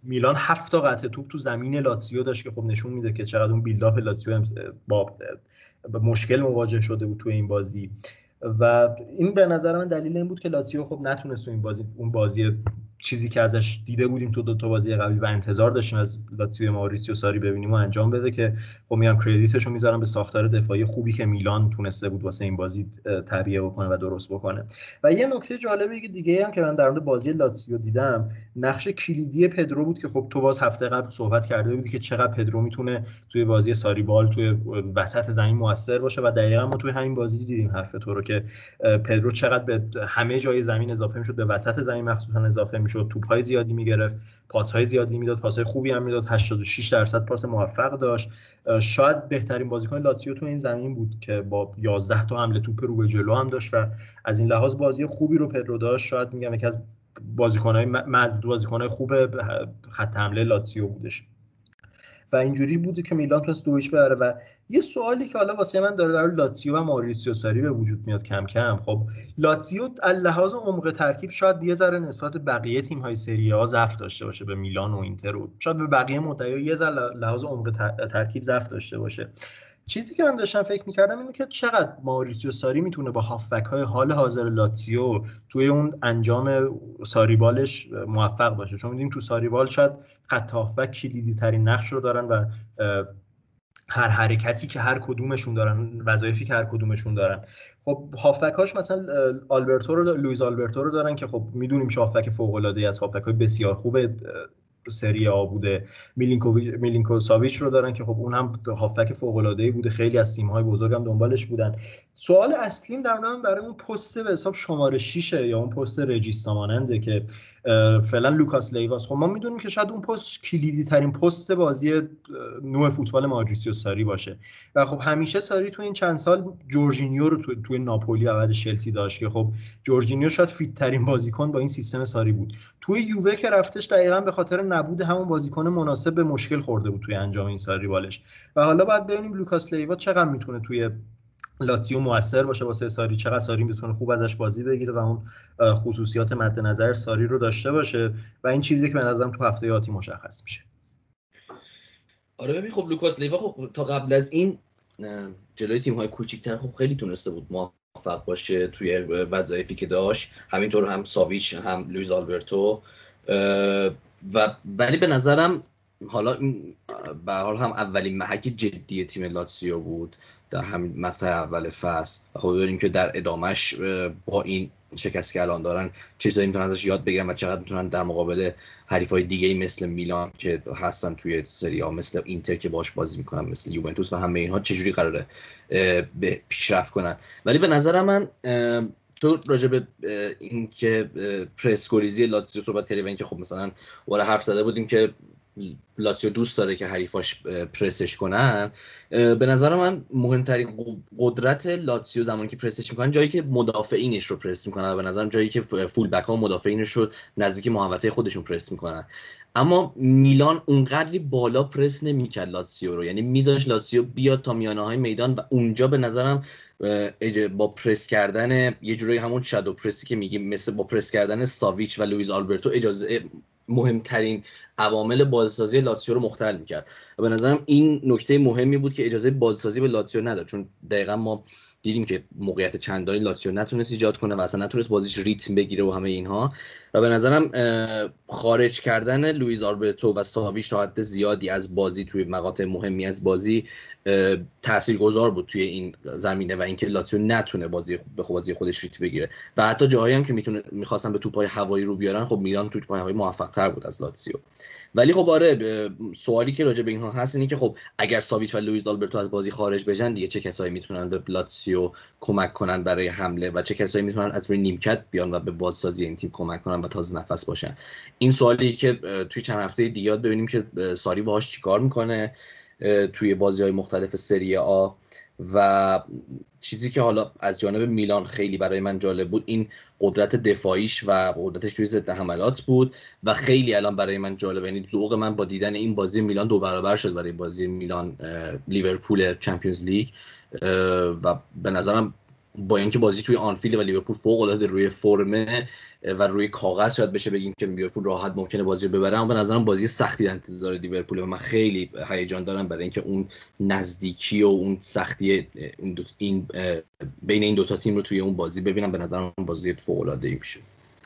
میلان هفت تا قطع توپ تو زمین لاتزیو داشت که خب نشون میده که چقدر اون بیلداپ لاتزیو با مشکل مواجه شده بود تو این بازی. و این به نظر من دلیل این بود که لاتزیو خب نتونست این بازی اون بازی چیزی که ازش دیده بودیم تو دو تا بازی قبلی و انتظار داشتیم از لاتزیو ماریتیو ساری ببینیم و انجام بده که خب میگم کردیتش رو می‌ذارم به ساختار دفاعی خوبی که میلان تونسته بود واسه این بازی تبیه بکنه و درست بکنه. و یه نکته جالبی که دیگه هم که من در مورد بازی لاتزیو دیدم نقش کلیدی پدرو بود که خب تو باز هفته قبل صحبت کرده بودی که چقدر پدرو می‌تونه توی بازی ساری بال توی وسط زمین موثر باشه و دقیقا ما توی همین بازی دیدیم حرف تو رو که پدرو چقدر به همه جای زمین اضافه می‌شد به وسط زمین مخصوصا اضافه توپ های زیادی می‌گرفت پاس های زیادی می‌داد پاس های خوبی هم می‌داد. 86 درصد پاس موفق داشت. شاید بهترین بازیکن لاتزیو تو این زمین بود که با 11 تا حمله توپ رو به جلو هم داشت و از این لحاظ بازی خوبی رو پدرو داشت. شاید میگم یکی از بازیکنهای معدود بازیکنهای خوب خط حمله لاتزیو بودش. و اینجوری بوده که میلان تونست دویش بره و یه سوالی که حالا واسه من داره در لاتزیو و ماریسیو ساری به وجود میاد کم کم. خب لاتزیو لحاظ عمق ترکیب شاید یه ذره نسبت به بقیه تیم های سری ها ضعف داشته باشه به میلان و اینتر و شاید به بقیه مدعیا یه ذره لحاظ عمق ترکیب ضعف داشته باشه. چیزی که من داشتم فکر می‌کردم اینه که چقدر ماریسیو ساری می‌تونه با هافبک های حال حاضر لاتزیو توی اون انجام ساریبالش موفق باشه. چون می‌دونیم تو ساریبال شاید خط هافبک کلیدی ترین نقش رو دارن و هر حرکتی که هر کدومشون دارن وظایفی که هر کدومشون دارن. خب هافبک مثلا آلبرتو رو لویز آلبرتو رو دارن که خب می‌دونیم که هافبک فوق العاده از هافبک بسیار خوب سری آ بوده. میلینکو ساویچ رو دارن که خب اون هم هافبک فوق العاده بوده. خیلی از تیم های بزرگ هم دنبالش بودن. سوال اصلیم در من برای اون پست به حساب شماره 6 یا اون پست regista ماننده که فعلا لوکاس لیواس. خب ما می‌دونیم که شاید اون پست کلیدی ترین پست بازی نوع فوتبال ماریسیو ساری باشه. و خب همیشه ساری تو این چند سال جورجینیو رو تو توی ناپولی اول چلسی داشت که خب جورجینیو شاید fit ترین بازیکن با این سیستم ساری بود. توی یووه که رفتش دقیقا به خاطر نبود همون بازیکن مناسب به مشکل خورده بود توی انجام این ساری بالش. و حالا باید ببینیم لوکاس لیوا چقدر می‌تونه توی لاتزیو موثر باشه واسه ساری. چقدر ساری می‌تونه خوب ازش بازی بگیره و اون خصوصیات مد نظر ساری رو داشته باشه و این چیزی که به نظرم تو هفته آتی مشخص میشه. آره ببین خب لوکاس لیوا خب تا قبل از این جلوی تیم های کوچیک‌تر خب خیلی تونسته بود موفق باشه توی وظایفی که داشت. همینطور هم ساویچ هم لویز آلبرتو و ولی به نظرم حالا به حال هم اولین محک جدی تیم لاتسیو بود. در همین مقطع اول فصل. و خب ببینیم که در ادامهش با این شکست که الان دارن چیزایی می‌تونن ازش یاد بگیرن و چقدر می‌تونن در مقابل حریف های دیگه مثل میلان که هستن توی سری ها مثل اینتر که باش بازی می‌کنن مثل یوونتوس و همه اینها چجوری قراره پیشرفت کنن؟ ولی به نظر من تو راجع به این که پرس گریزی لاتزیو صحبت کردی و اینکه خب مثلا وارد حرف زده بودیم که لاتسیو دوست داره که حریفاش پرسش کنن. به نظر من مهمترین قدرت لاتسیو زمانی که پرسش می‌کنن جایی که مدافعینش رو پرس می‌کنن به نظرم جایی که فول بک ها مدافعینش رو نزدیک محوطه خودشون پرس می‌کنن. اما میلان اونقدری بالا پرس نمی‌کرد لاتسیو رو. یعنی میذاش لاتسیو بیاد تا میانه های میدان و اونجا به نظرم با پرس کردن یه جورایی همون shadow press ی که میگیم مثل با پرس کردن ساویچ و لویز آلبرتو اجازه مهمترین عوامل بازسازی لاتسیو رو مختل می‌کرد. و به نظرم این نکته مهمی بود که اجازه بازسازی به لاتسیو نداد. چون دقیقا ما دیدیم که موقعیت چندانی لاتسیو نتونست ایجاد کنه و اصلا نتونست بازیش ریتم بگیره و همه اینها. و به نظرم خارج کردن لویز آلبرتو و ساویچ تا حد زیادی از بازی توی مقاطع مهمی از بازی تاثیرگذار بود توی این زمینه و اینکه لاتسیو نتونه بازی به بازی خودش ریتم بگیره. و حتی جاهایی هم که می‌تونه می‌خواستن به توپای هوایی رو بیارن خب میلان توپای هوایی موفق تر بود از لاتسیو. ولی خب آره سوالی که راجع به اینها هست اینه که خب اگر ساویچ و لوئیز آلبرتو از بازی خارج بشن دیگه چه کسایی می‌تونن به لاتسیو کمک کنن برای حمله و چه کسایی می‌تونن از روی نیمکت بیان و به بازسازی این تیم کمک کنن و تازه نفس باشن؟ این سوالی که توی چند هفته دیگه ببینیم که ساری باهاش چیکار می‌کنه توی بازی های مختلف سری آ؟ و چیزی که حالا از جانب میلان خیلی برای من جالب بود این قدرت دفاعیش و قدرتش توی ضد حملات بود و خیلی الان برای من جالب یعنی ذوق من با دیدن این بازی میلان دو برابر شد برای بازی میلان لیورپول چمپیونز لیگ و به نظرم با اینکه بازی توی آنفیلد و لیورپول فوق العاده روی فرمه و روی کاغذ شاید بشه بگیم که لیورپول راحت ممکنه بازی رو ببره اما به نظرم بازی سختی در انتظار لیورپول و من خیلی هیجان دارم برای اینکه اون نزدیکی و اون سختی این, این بین این دوتا تیم رو توی اون بازی ببینم به نظرم بازی فوق العاده ای میشه.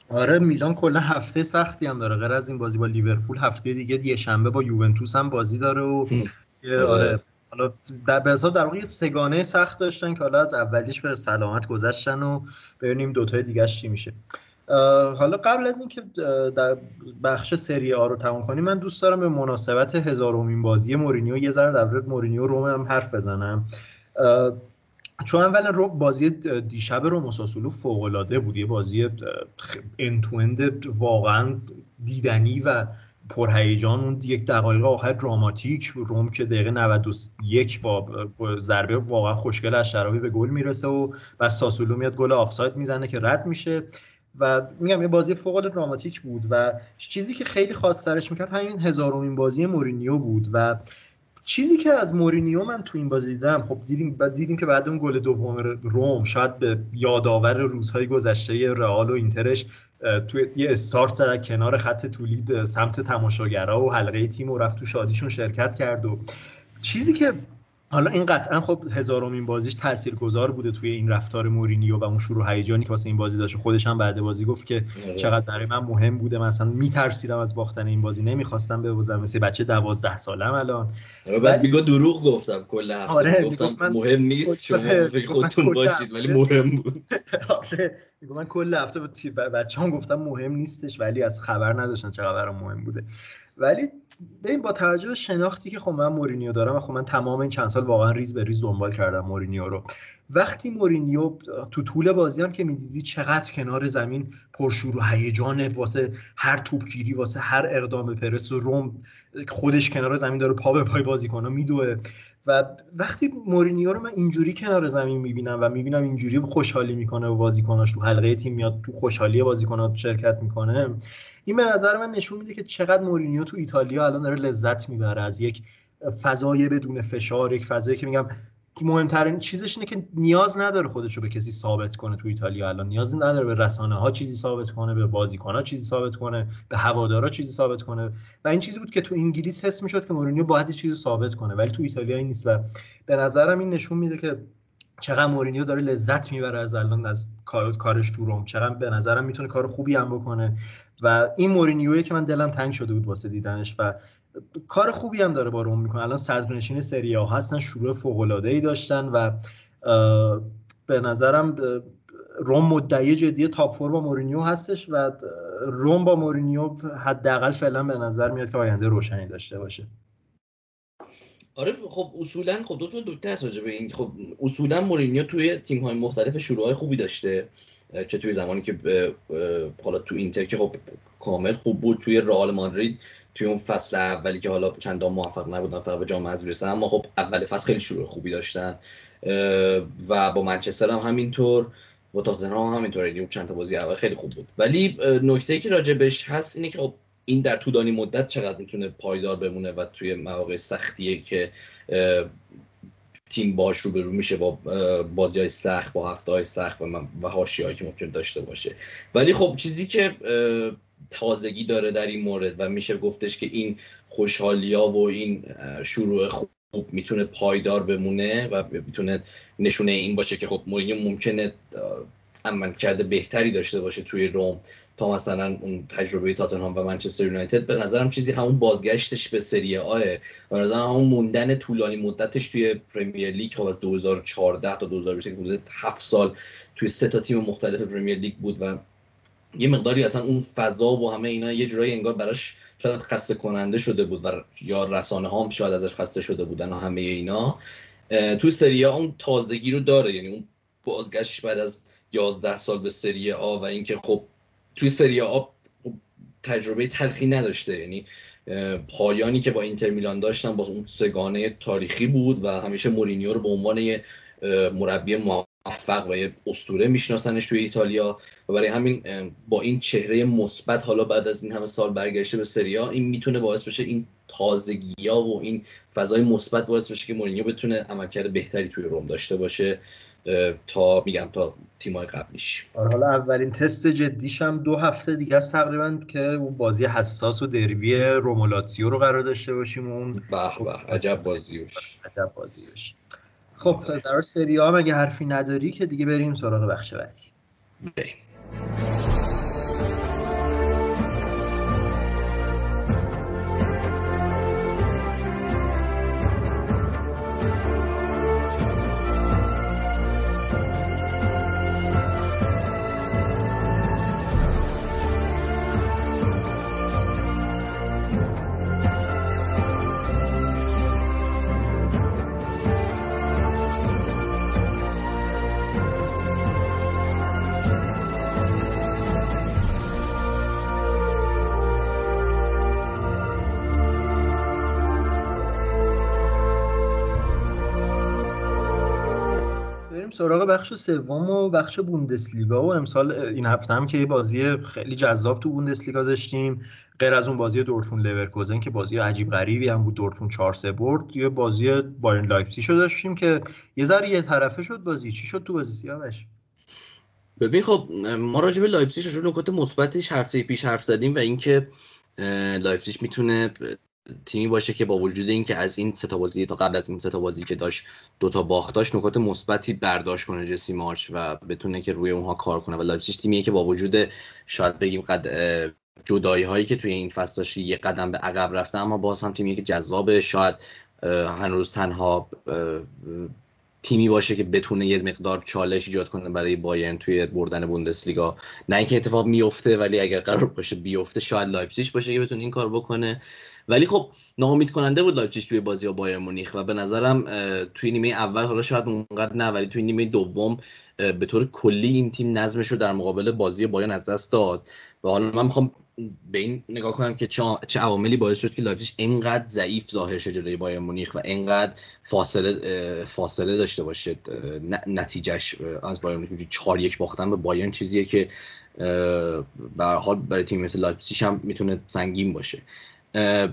آره میلان کلا هفته سختی هم داره غیر از این بازی با لیورپول هفته دیگه یه شنبه با یوونتوس هم بازی داره و آره. حالا در به در واقع سگانه سخت داشتن که حالا از اولیش به سلامت گذشتن و ببینیم دوتای دیگه چی میشه. حالا قبل از اینکه در بخش سری آ رو تمام کنیم من دوست دارم به مناسبت هزارمین بازی مورینیو یه ذره در مورینیو روم هم حرف بزنم. چون اولا رو بازی دیشب رو مساسولو فوق العاده بود. یه بازی انتوند واقعا دیدنی و پرهیجان اون یک دقایق آخر دراماتیک روم که دقیقه 91 با ضربه واقعا خوشگل از شعراوی به گل می‌رسه و بعد ساسولو میاد گل آفساید می‌زنه که رد میشه. و میگم یه بازی فوق العاده دراماتیک بود و چیزی که خیلی خاص سرش می‌کرد همین هزارمین بازی مورینیو بود و چیزی که از مورینیو من تو این بازی دیدم خب دیدیم دیدیم که بعد اون گل دوم روم شاید به یادآور روزهای گذشته رئال و اینترش توی یه استارت زد کنار خط تولید سمت تماشاگرها و حلقه تیم و رفت تو شادیشون شرکت کرد و چیزی که حالا این قطعا خب هزارمین بازیش تاثیرگذار بوده توی این رفتار مورینیو و اون شروع هیجانی که واسه این بازی داشت. خودش هم بعد بازی گفت که آره. چقدر برای من مهم بوده. مثلا میترسیدم از باختن این بازی. نمی‌خواستم ببازم مثل بچه دوازده سالم الان. آره، بعد میگو دروغ گفتم کل هفته. آره گفتم مهم نیست شما فکر خودتون باشید ولی مهم بود. آره من کل هفته بچه‌ام گفتم مهم نیستش ولی از خبر نداشتن چقدر مهم بوده. ولی ببین با توجه به شناختی که خب من مورینیو دارم و خب من تمام این چند سال واقعا ریز به ریز دنبال کردم مورینیو رو. وقتی مورینیو تو طول بازی هم که می‌دیدی چقدر کنار زمین پرشور و هیجان واسه هر توپگیری واسه هر اقدام پرس و روم خودش کنار زمین داره پا به پای بازیکنه میدوه. و وقتی مورینیو رو من اینجوری کنار زمین می‌بینم و می‌بینم اینجوری خوشحالی می‌کنه و بازیکناش تو حلقه تیم میاد تو خوشحالی بازیکنات شرکت می‌کنه این به نظر من نشون میده که چقدر مورینیو تو ایتالیا الان داره لذت می‌بره. از یک فضای بدون فشار یک فضایی که میگم مهمترین چیزش اینه که نیاز نداره خودش رو به کسی ثابت کنه تو ایتالیا الان. نیاز نداره به رسانه ها چیزی ثابت کنه به بازیکن ها چیزی ثابت کنه به هوادارا چیزی ثابت کنه. و این چیزی بود که تو انگلیس حس می‌شد که مورینیو باید چیزی ثابت کنه ولی تو ایتالیا این نیست. و به نظرم این نشون میده که چقدر مورینیو داره لذت می‌بره از الان از کارش تو روم. چقدر به نظرم می‌تونه کار خوبی هم بکنه. و این مورینیویی که من دلم تنگ شده بود واسه دیدنش و کار خوبی هم داره با روم می‌کنه. الان صدرنشین سری ها هستن شروع فوق العاده ای داشتن و به نظرم روم مدعی جدی تاپ فور با مورینیو هستش و روم با مورینیو حداقل فعلا به نظر میاد که آینده روشنی داشته باشه. آره خب اصولا خب دو تا نکته هست به این. خب اصولا مورینیو توی تیم های مختلف شروع های خوبی داشته. چه توی زمانی که حالا تو اینتر که خب کامل خوب بود توی رئال مادرید توی اون فصل اولی که حالا چندان موفق نبودن فقط به جام حذفی رسیدن اما خب اول فصل خیلی شروع خوبی داشتن. و با منچستر هم همینطور با تاتنهام هم همینطور. یعنی چند تا بازی اول خیلی خوب بود. ولی نکته که راجبش هست اینه که خب این در طولانی مدت چقدر می‌تونه پایدار بمونه و توی مواقع سختیه که تیم باش رو به رو میشه با بازی های سخت با هفته های سخت و, و هایی که ممکن داشته باشه. ولی خب چیزی که تازگی داره در این مورد و میشه گفتش که این خوشحالی ها و این شروع خوب می‌تونه پایدار بمونه و می‌تونه نشونه این باشه که خب مورینیو ممکنه عمل کرده بهتری داشته باشه توی روم. تا مثلا اون تجربه تاتنهام و منچستر یونایتد به نظرم چیزی همون بازگشتش به سری آه و نظرم همون موندن طولانی مدتش توی پرمیر لیگ خب از 2014 تا 2020 حدود 7 سال توی سه تا تیم مختلف پرمیر لیگ بود و یه مقداری اصلا اون فضا و همه اینا یه جورایی انگار براش شاید خسته کننده شده بود و یا رسانه هم شاید ازش خسته شده بودن و همه اینا. توی سری اون تازگی رو داره یعنی اون بازگشتش بعد از 11 سال به سری آ و اینکه خب توی سری آ خب تجربه تلخی نداشته. یعنی پایانی که با اینتر میلان داشتن باز اون سگانه تاریخی بود و همیشه مورینیو رو به عنوان مربی موفق و یه اسطوره میشناسنش توی ایتالیا و برای همین با این چهره مثبت حالا بعد از این همه سال برگشته به سریا این می‌تونه باعث بشه این تازگی ها و این فضای مثبت باعث بشه که مورینیو بتونه عملکرد بهتری توی روم داشته باشه. تا میگم تا تیمای قبلیش. آره، حالا اولین تست جدیش هم دو هفته دیگه است تقریبا که اون بازی حساس و دربی رومولاتسیو رو قرار داشته باشیم اون به به عجب بازیوش عجب بازیوش خب در سری ها مگه حرفی نداری که دیگه بریم سراغ بخش بعدی؟ بریم. سوم و بخش بوندسلیگا و امسال این هفته هم که یه بازی خیلی جذاب تو بوندسلیگا داشتیم. غیر از اون بازی دورتموند لورکوزن که بازی عجیب غریبی هم بود دورتموند 4 3 برد یه بازی بایرن لایپزیگ رو داشتیم که یه ذره یه طرفه شد بازی. چی شد تو بازی سیاوش؟ ببین خب ما راجع به لایپزیگ نکات مثبتش هفته پیش حرف زدیم و اینکه لایپزیگ می‌تونه تیمی باشه که با وجود اینکه از این سه بازی تا قبل از این سه بازی که داشت دو تا باخت داشت نکات مثبتی برداشت کنه جسی مارچ و بتونه که روی اونها کار کنه. و لایپزیگ تیمیه که با وجود شاید بگیم قد جدایی هایی که توی این فصل داشت یه قدم به عقب رفته اما باز هم تیمیه که جذابه شاید هنوز تنها تیمی باشه که بتونه یه مقدار چالش ایجاد کنه برای بایرن توی بردن بوندسلیگا. نه اینکه اتفاق میفته ولی اگر قرار باشه بیفته شاید لایپزیگ باشه که بتونه این کار بکنه. ولی خب ناامید کننده بود لایپزیگ توی بازی با بایر مونیخ و به نظرم توی نیمه اول حالا شاید اونقدر نه ولی توی نیمه دوم به طور کلی این تیم نظمش رو در مقابل بازی بایرن از دست داد. و حالا من می‌خوام به این نگاه کنم که چه عواملی باعث شد که لایپزیگ اینقدر ضعیف ظاهر شه جلوی بایر مونیخ و اینقدر فاصله فاصله داشته باشه نتیجهش از بایر مونیخ 4 1 باختن به بایرن چیزیه که به حال برای تیم مثل لایپزیگ هم می‌تونه سنگین باشه.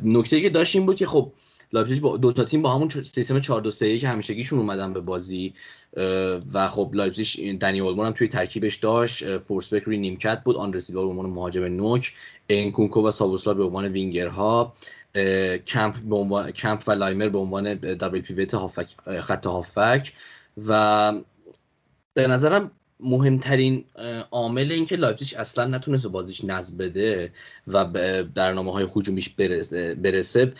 نکته که داشت این بود که خب لایپزیگ با دو تا تیم با همون سیستم 4 2 3 که همیشگیشون اومدن به بازی و خب لایپزیگ دنی اولمون هم توی ترکیبش داشت فورسبرگ روی نیمکت بود آندره سیلوا به عنوان مهاجم نوک انکونکو و سوبوسلای به عنوان وینگرها کمپ به عنوان کمپ و لایمر به عنوان double pivot هافبک خط هافبک و به نظرم مهمترین عامل این که لایپزیگ اصلا نتونست بازیش نظم بده و به برنامه های هجومیش برسه,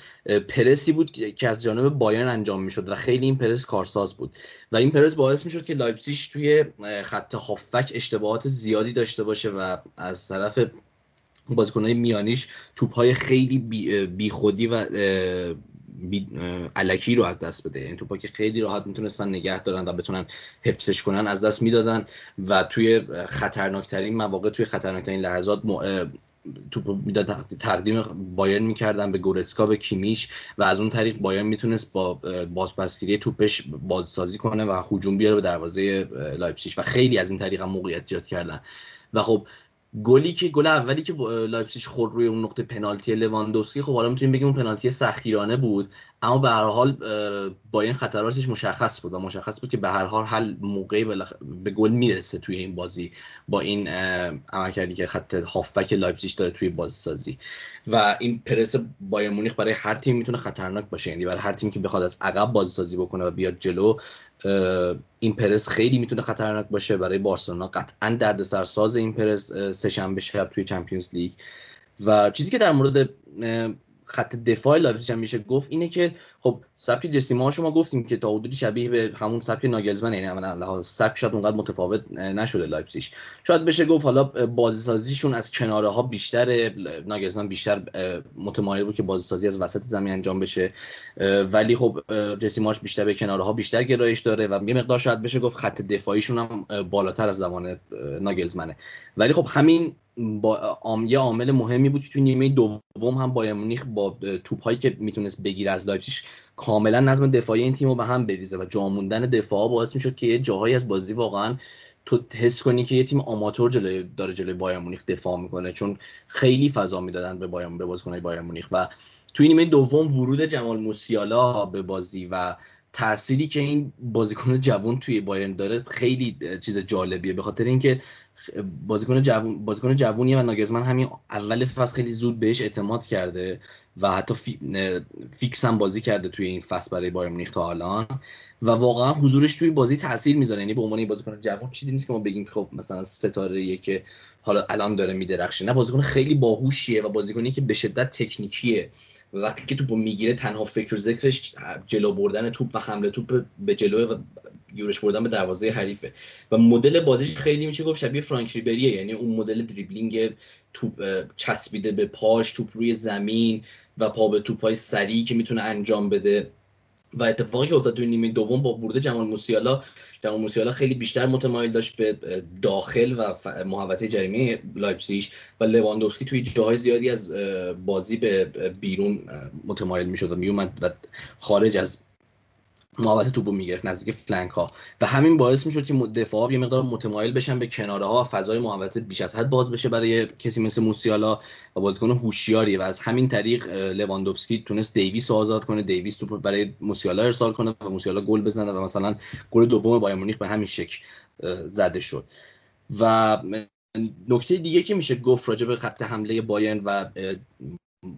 پرسی بود که از جانب بایرن انجام می‌شد و خیلی این پرس کارساز بود. و این پرس باعث می‌شد که لایپزیگ توی خط هافبک اشتباهات زیادی داشته باشه و از طرف بازیکنهای میانیش توپ های خیلی بی, خودی و الکی رو از دست بده. این توپا که خیلی راحت می‌تونستن نگه دارن و بتونن حفظش کنن از دست می‌دادن و توی خطرناکترین مواقع توی خطرناکترین لحظات توپ می‌داد تقدیم بایرن می‌کردن به گورتسکا به کیمیش و از اون طریق بایرن می‌تونست با بازپسگیری توپش بازسازی کنه و هجوم بیاره به دروازه لایپزیگ. و خیلی از این طریق هم موقعیت ایجاد کردن. و خب گلی که گل اولی که لایپزیگ خورد روی اون نقطه پنالتی لواندوفسکی خب حالا می‌تونیم بگیم اون پنالتی سختگیرانه بود اما به هر حال با این خطراتش مشخص بود و مشخص بود که به هر حال هر موقعی به گل می‌رسه توی این بازی با این عملکردی که خط هافبک لایپزیگ داره توی بازی سازی و این پرس بایر مونیخ برای هر تیم می‌تونه خطرناک باشه یعنی برای هر تیم که بخواد از عقب بازی سازی بکنه و بیاد جلو این پرس خیلی می‌تونه خطرناک باشه برای بارسلونا. قطعا دردسر ساز این پرس سه شنبه شب توی Champions League. و چیزی که در مورد خط دفاع لایپزیگ میشه گفت اینه که خب سبک جسی مارش ما گفتیم که تا حدودی شبیه به همون سبک ناگلزمن یعنی عملا لحاظ سبک شاید اونقدر متفاوت نشده لایپزیگ. شاید بشه گفت حالا بازی سازیشون از کناره ها بیشتر ناگلزمن بیشتر متمایل بود که بازی سازی از وسط زمین انجام بشه. ولی خب جسی مارش بیشتر به کناره ها بیشتر گرایش داره و یه مقدار شاید بشه گفت خط دفاعیشون هم بالاتر از زمان ناگلزمنه. ولی خب همین با یه عامل مهمی بود که توی نیمه دوم هم بایر مونیخ با توپ هایی که می‌تونست بگیره از لایپزیگ کاملا نظم دفاعی این تیم رو به هم بریزه و جا موندن دفاع باعث می‌شد که یه جاهایی از بازی واقعا تو حس کنی که یه تیم آماتور جلوی داره جلوی بایر مونیخ دفاع می‌کنه چون خیلی فضا می‌دادن به بایر به بازیکن‌های بایر مونیخ و توی نیمه دوم ورود جمال موسیالا به بازی و تأثیری که این بازیکن جوان توی بایرن داره خیلی چیز جالبیه. به خاطر اینکه بازیکن جوون بازیکن جوونیه و ناگرزمن همین اول فصل خیلی زود بهش اعتماد کرده و حتی فی... فیکس هم بازی کرده توی این فصل برای بایر مونیخ تا الان. و واقعا حضورش توی بازی تاثیر می‌ذاره. یعنی به عنوان بازیکن جوان چیزی نیست که ما بگیم خب مثلا ستاره که حالا الان داره میدرخشه. نه بازیکن خیلی باهوشیه و بازیکنی که به شدت تکنیکیه. وقتی که توپ می‌گیره تنها فکر ذکرش جلو بردن توپ و حمله توپ به جلو و یورش بردن به دروازه حریفه. و مدل بازیش خیلی میشه گفت شبیه فرانک ریبریه. یعنی اون مدل دریبلینگ توپ چسبیده به پاش توپ روی زمین و پا به توپ های سریع که می‌تونه انجام بده. و اتفاقی که افتاد توی نیمه دوم با ورود جمال موسیالا جمال موسیالا خیلی بیشتر متمایل داشت به داخل و محوطه جریمه لایپزیگ و لواندوفسکی توی جاهای زیادی از بازی به بیرون متمایل می‌شد و میومد و خارج از محوطه توپو می‌گرفت نزدیک flank ها و همین باعث می‌شد که دفاع یه مقدار متمایل بشن به کناره ها و فضای محوطه بیش از حد باز بشه برای کسی مثل موسیالا و بازیکن هوشیاری. و از همین طریق لواندوفسکی تونست دیویس رو آزاد کنه دیویس تو برای موسیالا ارسال کنه و موسیالا گل بزنه و مثلا گل دوم بایرن مونیخ به همین شکل زده شد. و نکته دیگه که میشه گفت راجع به خط حمله بایرن و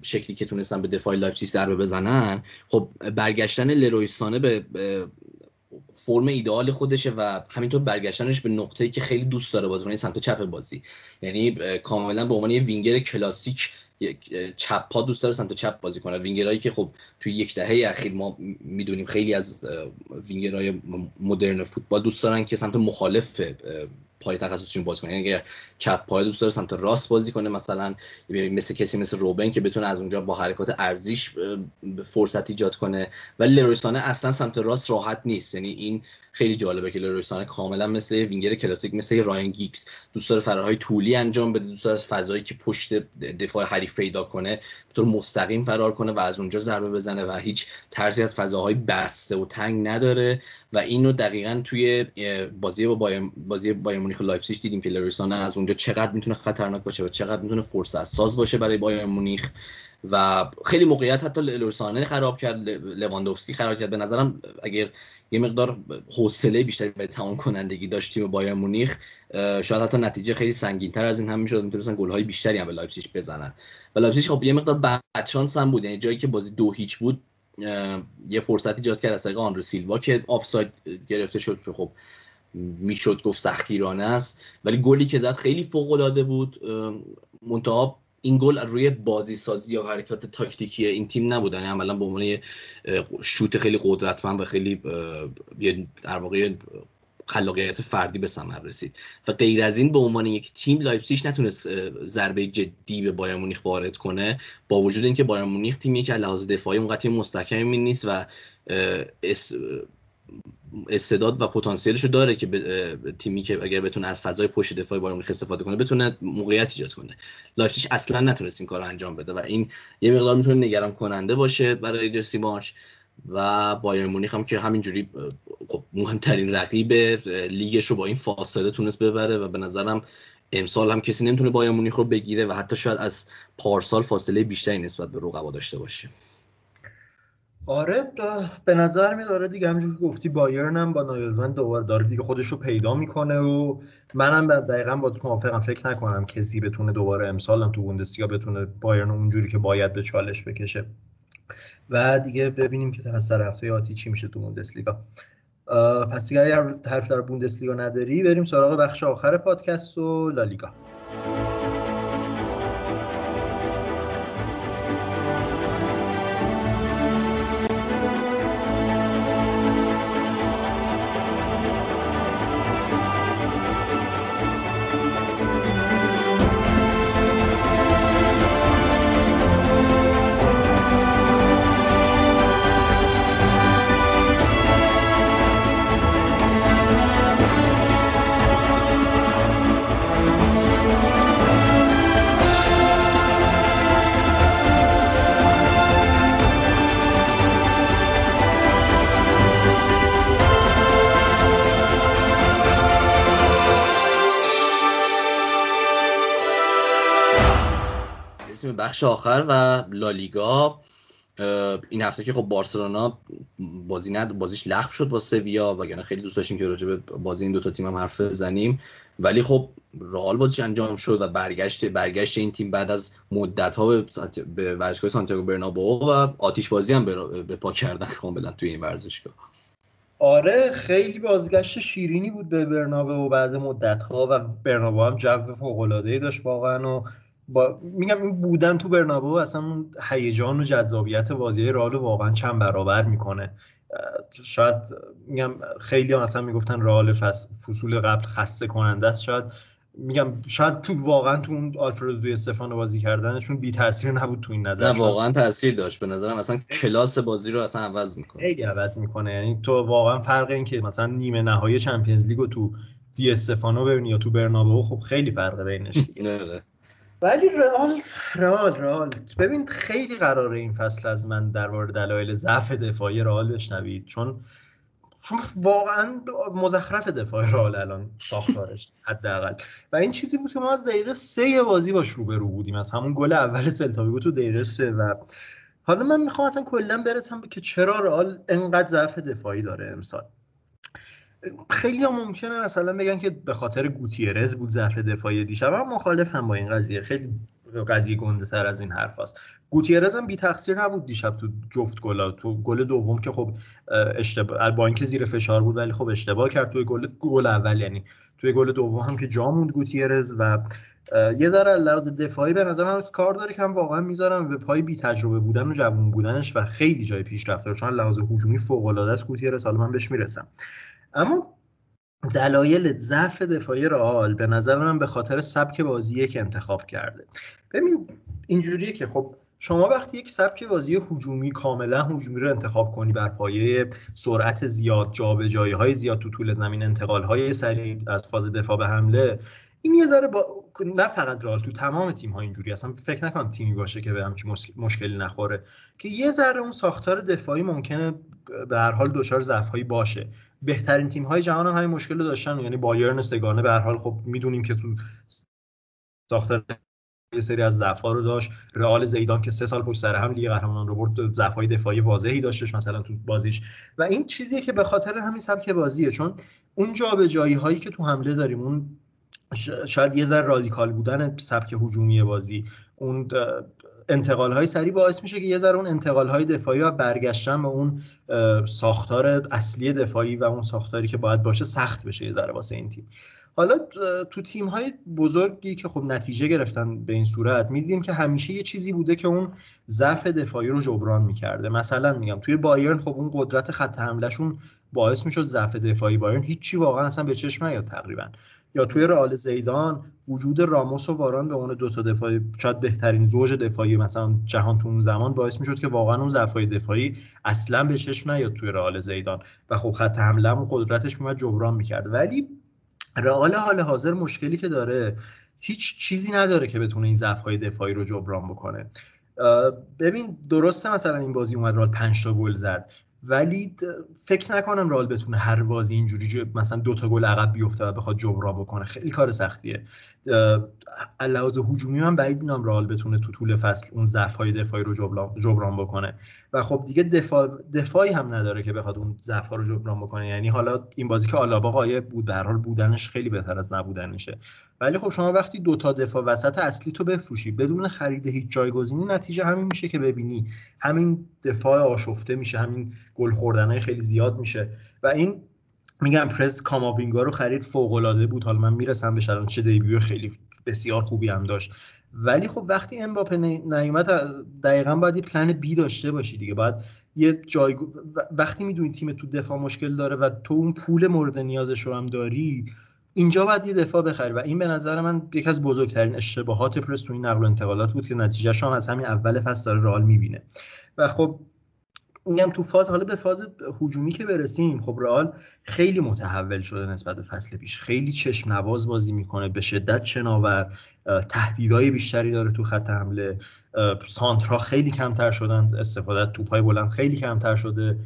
شکلی که تونستن به دفاع لایپزیگ ضربه بزنن خب برگشتن لروی سانه به فرم ایدئال خودشه و همینطور برگشتنش به نقطه‌ای که خیلی دوست داره بازی سمت چپ بازی. یعنی کاملا به عنوان یه وینگر کلاسیک چپ پا دوست داره سمت چپ بازی کنه. وینگرایی که خب توی یک دهه اخیر ما می‌دونیم خیلی از وینگرهای مدرن فوتبال دوست دارن که سمت مخالف پای تخصصیشون بازی کنه یعنی اگر چپ پای دوست داره سمت راست بازی کنه مثلا مثل کسی مثل روبن که بتونه از اونجا با حرکات عرضیش فرصت ایجاد کنه. ولی لروی سانه اصلا سمت راست راحت نیست. یعنی این خیلی جالبه که لروی سانه کاملا مثل وینگر کلاسیک مثل رایان گیگز دوست داره فرارهای طولی انجام بده دوست داره فضایی که پشت دفاع حریف پیدا کنه به طور مستقیم فرار کنه و از اونجا ضربه بزنه و هیچ ترسی از فضاهای بسته و تنگ نداره. و اینو دقیقا توی بازی با بازی بایرن مونیخ لایپزیگ دیدیم که لروی سانه از اونجا چقدر می‌تونه خطرناک باشه و چقدر می‌تونه فرصت ساز باشه برای بایرن مونیخ و خیلی موقعیت حتی لروی سانه خراب کرد لواندوفسکی خراب کرد. به نظرم اگر یه مقدار حوصله بیشتری به تمام کنندگی داشت تیم بایرن مونیخ شاید حتی نتیجه خیلی سنگین تر از این هم می‌شد. می‌تونستن گل های بیشتری هم به لایپزیگ بزنن. و لایپزیگ خب یه مقدار بدشانس هم بود. یعنی جایی که بازی دو هیچ بود یه فرصت ایجاد کرد از طریق آندره سیلوا که آفساید گرفته شد که خب می‌شد گفت سختگیرانه است. ولی گلی که زد خیلی فوق العاده بود منتها این گل روی بازی سازی یا حرکات تاکتیکی این تیم نبود. یعنی عملا به عنوان شوت خیلی قدرتمند و خیلی در واقع خلاقیت فردی به ثمر رسید. و غیر از این به عنوان یک تیم لایپزیگ نتونست ضربه جدی به بایرن مونیخ وارد کنه. با وجود اینکه بایرن مونیخ تیمی که لحاظ دفاعی اونقدر مستحکمی نیست و استعداد و پتانسیلشو داره که تیمی که اگر بتونه از فضای پشت دفاعی بایرن استفاده کنه بتونه موقعیت ایجاد کنه. لایپزیگ اصلا نتونست این کار رو انجام بده و این یه مقدار می‌تونه نگران کننده باشه برای جسی مارچ و بایرن مونیخ هم که همینجوری خب مهمترین رقیب لیگش رو با این فاصله تونست ببره و به نظرم امسال هم کسی نمی‌تونه بایر مونیخ رو بگیره و حتی شاید از پارسال فاصله بیشتری نسبت به رقبا داشته باشه. آره به نظر می داره دیگه همونجور که گفتی بایرن هم با نایزمن دوباره داره دیگه خودش رو پیدا می‌کنه و منم دقیقا با موافقم فکر نکنم کسی بتونه دوباره امسال هم تو بوندسلیگا بتونه بایرن اونجوری که باید به چالش بکشه. و دیگه ببینیم که از سر هفته آتی چی میشه تو بوندسلیگا. پس دیگه اگر حرف در بوندسلیگا نداری بریم سراغ بخش آخر پادکست و لالیگا. بخش آخر و لالیگا این هفته که خب بارسلونا بازی ند بازیش لغو شد با سویا وگرنه خیلی دوست داشتیم که راجع به بازی این دو تا تیم هم حرف بزنیم. ولی خب رئال بازیش انجام شد و برگشت برگشت این تیم بعد از مدت ها به, ورزشگاه سانتیاگو برنابئو و آتیش بازی هم به پا کردن کاملا توی این ورزشگاه. آره خیلی بازگشت شیرینی بود به برنابئو بعد مدت ها و برنابئو هم جو فوق العاده داشت واقعا و با میگم این بودن تو برنابو اصلا هیجان و جذابیت بازی رئال واقعا چند برابر می‌کنه. شاید میگم خیلی هم اصلا می‌گفتن رئال فصول قبل خسته کننده است. شاید میگم شاید تو واقعا تو اون آلفردو دوی استفانو بازی کردنشون بی تاثیر نبود تو این نظر. نه واقعا تاثیر داشت. به نظرم اصلا کلاس بازی رو اصلا عوض می‌کنه. خیلی عوض می‌کنه. یعنی تو واقعا فرق این که مثلا نیمه نهایی چمپیونز لیگو تو دی استفانو ببینی یا تو برنابو خب خیلی فرق بینش. ولی رئال رئال رئال. ببین خیلی قراره این فصل از من در مورد دلایل ضعف دفاعی رئال بشنوید. چون چون واقعا مزخرف دفاع رئال الان ساختارش حداقل. و این چیزی بود که ما از دقیقه سه بازی باش روبرو بودیم. از همون گل اول سلتاویگو تو دقیقه سه و حالا من می‌خوام اصلا کلا برسم که چرا رئال انقدر ضعف دفاعی داره امسال. خیلی هم ممکنه مثلا بگن که به خاطر گوتیرز بود ضعف دفاعی دیشب من مخالفم با این قضیه. خیلی قضیه گنده تر از این حرف هست. گوتیرز هم بی تقصیر نبود دیشب تو جفت گلا تو گل دوم که خب اشتباه با اینکه زیر فشار بود ولی خب اشتباه کرد توی گل گل اول. یعنی توی گل دوم هم که جا موند گوتیرز و یه ذره لحاظ دفاعی به نظر من کار داره که هم واقعا می‌ذارم به پای بی تجربه بودن و جوون بودنش و خیلی جای پیشرفت داره چون لحاظ هجومی فوق العاده است گوتیرز. حالا من بهش می‌رسم. اما دلایل ضعف دفاعی رئال به نظر من به خاطر سبک بازی که انتخاب کرده. ببین اینجوریه که خب شما وقتی یک سبک بازی هجومی کاملا هجومی رو انتخاب کنی بر پایه سرعت زیاد جابجایی های زیاد تو طول زمین انتقال های سریع از فاز دفاع به حمله این یه ذره با نه فقط رئال تو تمام تیم ها اینجوری. اصلا فکر نکنم تیمی باشه که به همچین مشکلی نخوره. که یه ذره اون ساختار دفاعی ممکنه به هر حال دچار ضعف باشه. بهترین تیم های جهان هم همین مشکل رو داشتن. یعنی بایرن سگانه به هر حال خب می‌دونیم که تو ساختار یه سری از ضعف رو داشت. رئال زیدان که سه سال پشت سر هم لیگ قهرمانان رو برد ضعف دفاعی واضحی داشتش مثلا تو بازیش. و این چیزیه که به خاطر همین سبک بازیه. چون اون جابجایی هایی که تو حمله داریم اون شاید یه ذره رادیکال بودن سبک هجومی بازی اون انتقال های سریع باعث میشه که یه ذره اون انتقال های دفاعی و برگشتن به اون ساختار اصلی دفاعی و اون ساختاری که باید باشه سخت بشه یه ذره واسه این تیم. حالا تو تیم های بزرگی که خب نتیجه گرفتن به این صورت می‌دیدیم که همیشه یه چیزی بوده که اون ضعف دفاعی رو جبران می‌کرده. مثلا میگم توی بایرن خب اون قدرت خط حملهشون باعث می‌شد ضعف دفاعی بایرن هیچی واقعا اصلا به چشم نیاد تقریبا. یا توی رئال زیدان وجود راموس و واران به عنوان دو تا دفاعی شاید بهترین زوج دفاعی مثلا جهان تو اون زمان باعث می‌شد که واقعا اون ضعفای دفاعی اصلا به چشم نیاد توی رئال زیدان. و خب خط حمله و قدرتش میومد جبران می‌کرد. ولی رئال حال حاضر مشکلی که داره هیچ چیزی نداره که بتونه این ضعف‌های دفاعی رو جبران بکنه. ببین درسته مثلا این بازی اومد رئال 5 تا گل زد. ولی فکر نکنم رال بتونه هر بازی اینجوری مثلا دو تا گل عقب بیفته و بخواد جبران بکنه. خیلی کار سختیه. لحاظ هجومی من بعید می‌دونم رال بتونه تو طول فصل اون ضعف های دفاعی رو جبران بکنه. و خب دیگه دفاع دفاعی هم نداره که بخواد اون ضعف ها رو جبران بکنه. یعنی حالا این بازی که آلابا قایب بود در حال بودنش خیلی بهتر از نبودنشه. ولی خب شما وقتی دو تا دفاع وسط اصلی تو بفروشی بدون خرید هیچ جایگزینی نتیجه همین میشه که ببینی. همین دفاع آشفته میشه همین گل خوردنهای خیلی زیاد میشه. و این میگم پرز کاماوینگا رو خرید فوق العاده بود. حالا من می‌رسم به الان چه دیبیو خیلی بسیار خوبی هم داشت. ولی خب وقتی امباپه نیومد دقیقا باید یه پلن بی داشته باشی دیگه. باید یه جای وقتی می‌دونی تیم تو دفاع مشکل داره و تو اون پول مورد نیازش رو هم داری اینجا باید یه دفاع بخری و این به نظر من یکی از بزرگترین اشتباهات پرس تو این نقل و انتقالات بود که نتیجهش هم از همین اول فصل داره رئال می‌بینه. و خب میگم تو فاز حالا به فاز هجومی که برسیم خب رئال خیلی متحول شده نسبت به فصل پیش. خیلی چشم نواز بازی می‌کنه به شدت چناور تهدیدهای بیشتری داره تو خط حمله. سانترا خیلی کمتر شدن استفاده توپای بلند خیلی کمتر شده.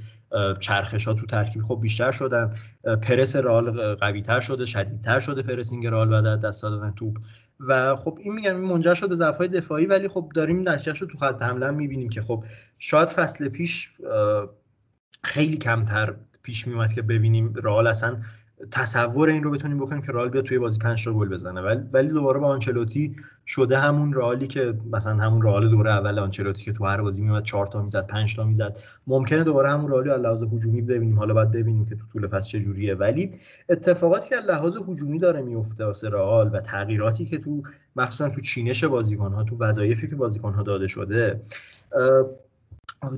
چرخش ها تو ترکیب خب بیشتر شدن. پرس رال قوی تر شده شدیدتر شده پرسینگ رال بعد از دست دادن توپ. و خب این میگم این منجر شده ضعف های دفاعی ولی خب داریم نتیجهش رو تو خط حمله می‌بینیم که خب شاید فصل پیش خیلی کمتر پیش میومد که ببینیم رئال اصلا تصور این رو بتونیم بکنیم که رئال بیاد توی بازی 5 تا گل بزنه. ولی ولی دوباره با آنچلوتی شده همون رئالی که مثلا همون رئال دوره اول آنچلوتی که تو هر بازی میومد 4 تا می‌زد 5 تا می‌زد. ممکنه دوباره همون رئالی از لحاظ هجومی ببینیم. حالا بعد ببینیم که تو طول فصل چه جوریه. ولی اتفاقاتی که از لحاظ هجومی داره میفته واسه رئال و تغییراتی که تو مخصوصا تو چینش بازیکن ها تو وظایفی که بازیکن ها داده شده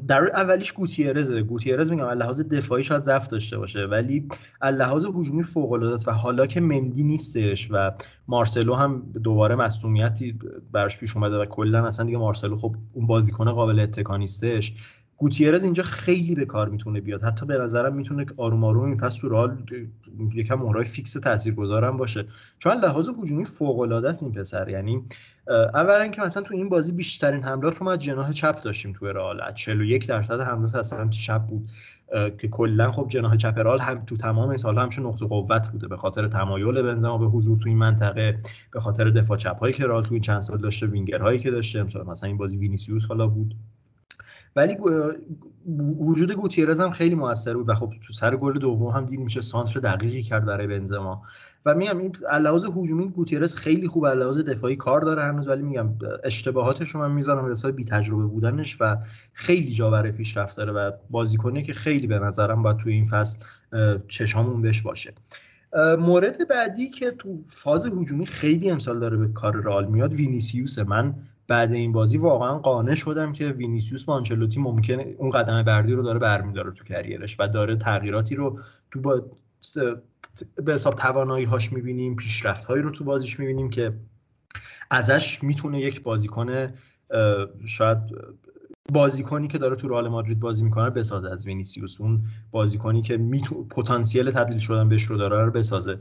در اولیش گوتیرزه. گوتیرز میگم لحاظ دفاعی شاید ضعف داشته باشه ولی لحاظ هجومی فوق العاده و حالا که مندی نیستش و مارسلو هم دوباره مسئولیتی براش پیش اومده و کلا اصلا دیگه مارسلو خب اون بازیکن قابل اتکا نیستش گوتیرز اینجا خیلی به کار می‌تونه بیاد. حتی به نظرم می‌تونه آروم آروم این فصل تو رال یکم مهرای فیکس تاثیرگذارم باشه. چون لحاظ هجومی فوق العاده است این پسر. یعنی اولا که مثلا تو این بازی بیشترین حملات رو ما از جناح چپ داشتیم تو رئال 41 درصد حملات از سمت چپ بود. که کلا خب جناح چپ رئال هم تو تمام سال همش نقطه قوت بوده. به خاطر تمایل بنزما به حضور تو این منطقه به خاطر دفاع چپ هایی که رئال تو این چند سال داشته وینگر هایی که داشته. مثلا این بازی وینیسیوس حالا بود. ولی وجود گوتیرز هم خیلی موثر بود و خب تو سر گل دوم هم دید میشه سانتر دقیقی کرد برای بنزما. و میگم این لحاظ هجومی گوتیرز خیلی خوب لحاظ دفاعی کار داره هنوز ولی میگم اشتباهاتش رو من می‌ذارم به حساب بی تجربه بودنش و خیلی جا برای پیشرفت داره و بازیکنی که خیلی به نظرم باید توی این فصل چشامون بهش باشه. مورد بعدی که تو فاز هجومی خیلی امسال داره به کار رئال میاد وینیسیوس من بعد این بازی واقعا قانع شدم که وینیسیوس با آنچلوتی ممکنه اون قدم بعدی رو داره برمیداره تو career ش و داره تغییراتی رو تو با به حساب توانایی هاش می‌بینیم پیشرفت هایی رو تو بازیش می‌بینیم که ازش می‌تونه یک بازیکن شاید بازیکنی که داره تو رئال مادرید بازی می‌کنه بسازه از وینیسیوس. اون بازیکنی که میتو... پتانسیل تبدیل شدن بهش رو داره رو بسازه.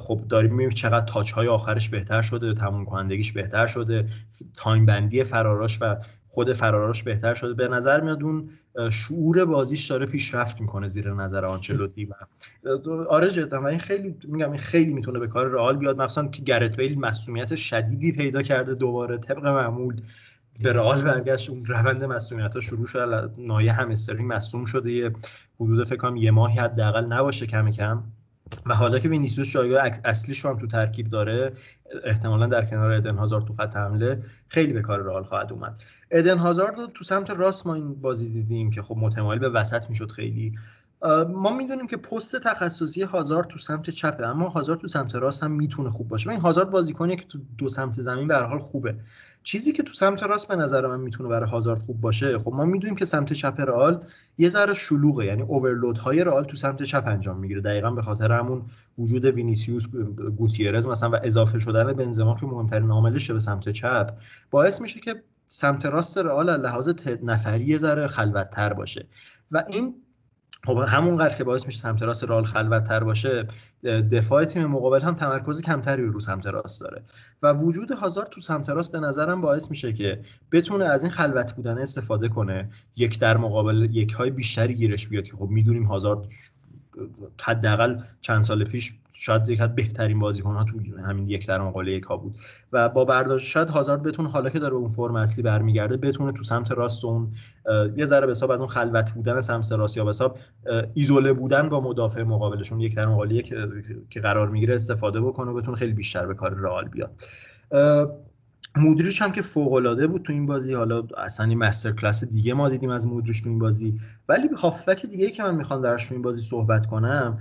خب داریم می‌بینیم چقدر touch های آخرش بهتر شده تموم کنندگیش بهتر شده time بندی فراراش و خود فراراش بهتر شده. به نظر میاد اون شعور بازیش داره پیشرفت می‌کنه زیر نظر آنچلوتی و آره جدا و این خیلی میگم این خیلی می‌تونه به کار رئال بیاد. مخصوصا که گرت بیل مصدومیت شدیدی پیدا کرده دوباره طبق معمول. به رئال برگشت اون روند مصدومیت شروع شد نایه هم استرینگ مصوم شده یه حدود فکر کنم یه ماهی حداقل نباشه کم کم. و حالا که وینیسیوس جایگاه اصلیش هم تو ترکیب داره احتمالا در کنار ادن هازارد تو خط حمله خیلی به کار رئال خواهد اومد. ادن هازارد رو تو سمت راست ما این بازی دیدیم که خب متمایل به وسط می‌شد خیلی. ما می‌دونیم که پست تخصصی هازارد تو سمت چپه اما هازارد تو سمت راست هم می‌تونه خوب باشه. این هازارد بازیکنیه که تو دو سمت زمین به حال خوبه. چیزی که تو سمت راست به نظر من می‌تونه برای هازارد خوب باشه خب ما می‌دونیم که سمت چپ رئال یه ذره شلوغه یعنی اوورلود های رئال تو سمت چپ انجام می‌گیره. دقیقا به خاطر همون وجود وینیسیوس گوتیرز مثلا و اضافه شدن بنزما که مهمترین عاملشه به سمت چپ باعث میشه که سمت راست رئال لحاظ نفری یه ذره خلوتتر باشه. و این خب همونقدر که باعث میشه سمت راست رال خلوتتر باشه دفاع تیم مقابل هم تمرکز کمتری رو سمت راست داره. و وجود هازارد تو سمت راست به نظرم باعث میشه که بتونه از این خلوت بودن استفاده کنه یک در مقابل یک های بیشتری گیرش بیاد که خب می‌دونیم هازارد حداقل چند سال پیش شاید یک از بهترین بازیکن ها تو همین یک در مقابل یک ها بود. و با برداشت شاید هازارد بتونه حالا که داره اون فرم اصلی برمیگرده بتونه تو سمت راست اون یه ذره به حساب از اون خلوت بودن سمت راست یا به حساب ایزوله بودن با مدافع مقابلشون یک در مقابل یک که قرار می‌گیره استفاده بکنه و بتونه خیلی بیشتر به کار رئال بیاد. مودریچ هم که فوق العاده بود تو این بازی. حالا اصلا این مستر کلاس دیگه ما دیدیم از مودریچ تو این بازی. ولی هافبک دیگه که من می‌خوام درش تو این بازی صحبت کنم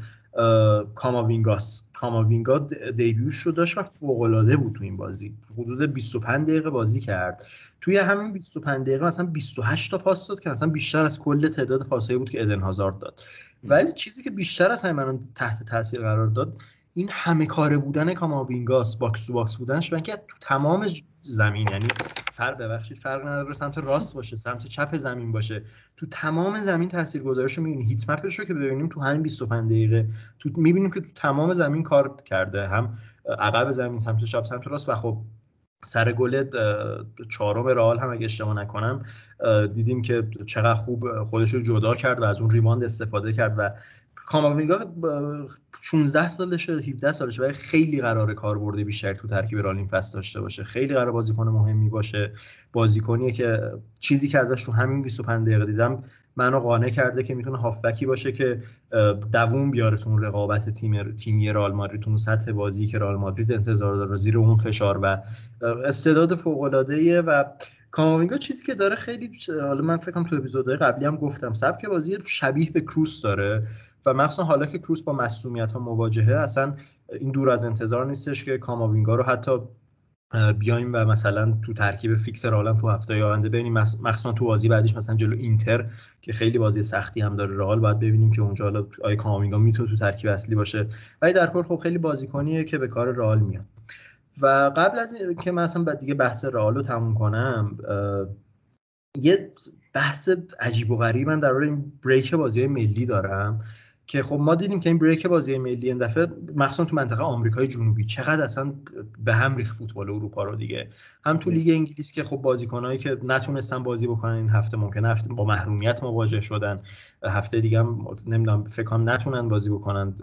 کاماوینگاس. کاماوینگا دیبیوش رو داشت و فوق العاده بود تو این بازی. حدود 25 دقیقه بازی کرد. توی همین 25 دقیقه مثلا 28 تا پاس داد که مثلا بیشتر از کل تعداد پاسایی بود که ادن هازارد داد. ولی چیزی که بیشتر از همه تحت تاثیر قرار داد این همه کاره بودن کاماوینگاس box to box بودنش من که تو تمام زمین یعنی فرق ببخشید فرق نداره سمت راست باشه سمت چپ زمین باشه. تو تمام زمین تاثیرگذاریش رو می‌بینیم heat map ش رو که ببینیم تو همین 25 دقیقه تو می‌بینیم که تو تمام زمین کار کرده. هم عقب زمین سمت چپ سمت راست. و خب سر گل چهارم رئال هم اگه اشتباه نکنم دیدیم که چقدر خوب خودش رو جدا کرد و از اون ریباند استفاده کرد و کاماوینگا 16 سالشه 17 سالشه ولی خیلی قراره کاربرد بیشتر تو ترکیب رالین فست داشته باشه. خیلی قرار بازیکن مهمی باشه. بازیکنیه که چیزی که ازش تو همین 25 دقیقه دیدم منو قانع کرده که می‌تونه هافبکی باشه که دووم بیاره تو رقابت تیم تیمی رئال مادرید تو سطح بازی که رئال مادرید انتظار داره زیر اون فشار و استعداد فوق العاده و کاماوینگا چیزی که داره خیلی حالا من فکرم تو اپیزودهای قبلی هم گفتم سبک بازی شبیه به کروس داره و مخصوصا حالا که کروس با مصدومیت ها مواجهه اصلا این دور از انتظار نیستش که کاماوینگا رو حتی بیایم و مثلا تو ترکیب فیکس رئال تو هفته آینده ببینیم مخصوصا تو بازی بعدیش مثلا جلو اینتر که خیلی بازی سختی هم داره رئال باید ببینیم که اونجا حالا آیا کاماوینگا می‌تونه تو ترکیب اصلی باشه. ولی در کل خب خیلی بازیکنیه که به کار رئال میاد. و قبل از اینکه من اصلا دیگه بحث رئال رو تموم کنم یه بحث عجیب و غریب من در این بریک بازی ملی دارم. که خب ما دیدیم که این بریک بازی ملی این دفعه مخصوصا تو منطقه آمریکای جنوبی چقدر اصلا به هم ریخت فوتبال اروپا رو دیگه. هم تو لیگ انگلیس که خب بازیکنایی که نتونستن بازی بکنن این هفته ممکن هفته با محرومیت مواجه شدن. هفته دیگه هم نمی‌دونم فکر کنم نتونن بازی بکنن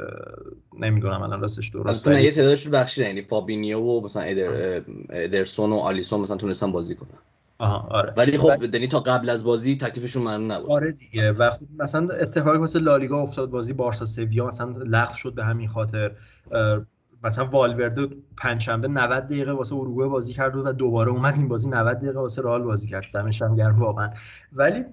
نمی‌دونم الان راستش درست یه تعدادش بخشیدن یعنی فابینیو و مثلا ادر... ادرسون و آلیسون مثلا تونستن بازی کنن. آها آره. ولی خب یعنی تا قبل از بازی تکلیفشون معلوم نبود. آره دیگه. و خب مثلا اتفاقی واسه لالیگا افتاد بازی بارسا سویا مثلا لغو شد به همین خاطر. مثلا والورده پنجشنبه 90 دقیقه واسه اروگوئه بازی کرد و دوباره اومد این بازی 90 دقیقه واسه رئال بازی کرد. دمش هم گرم واقعا. ولی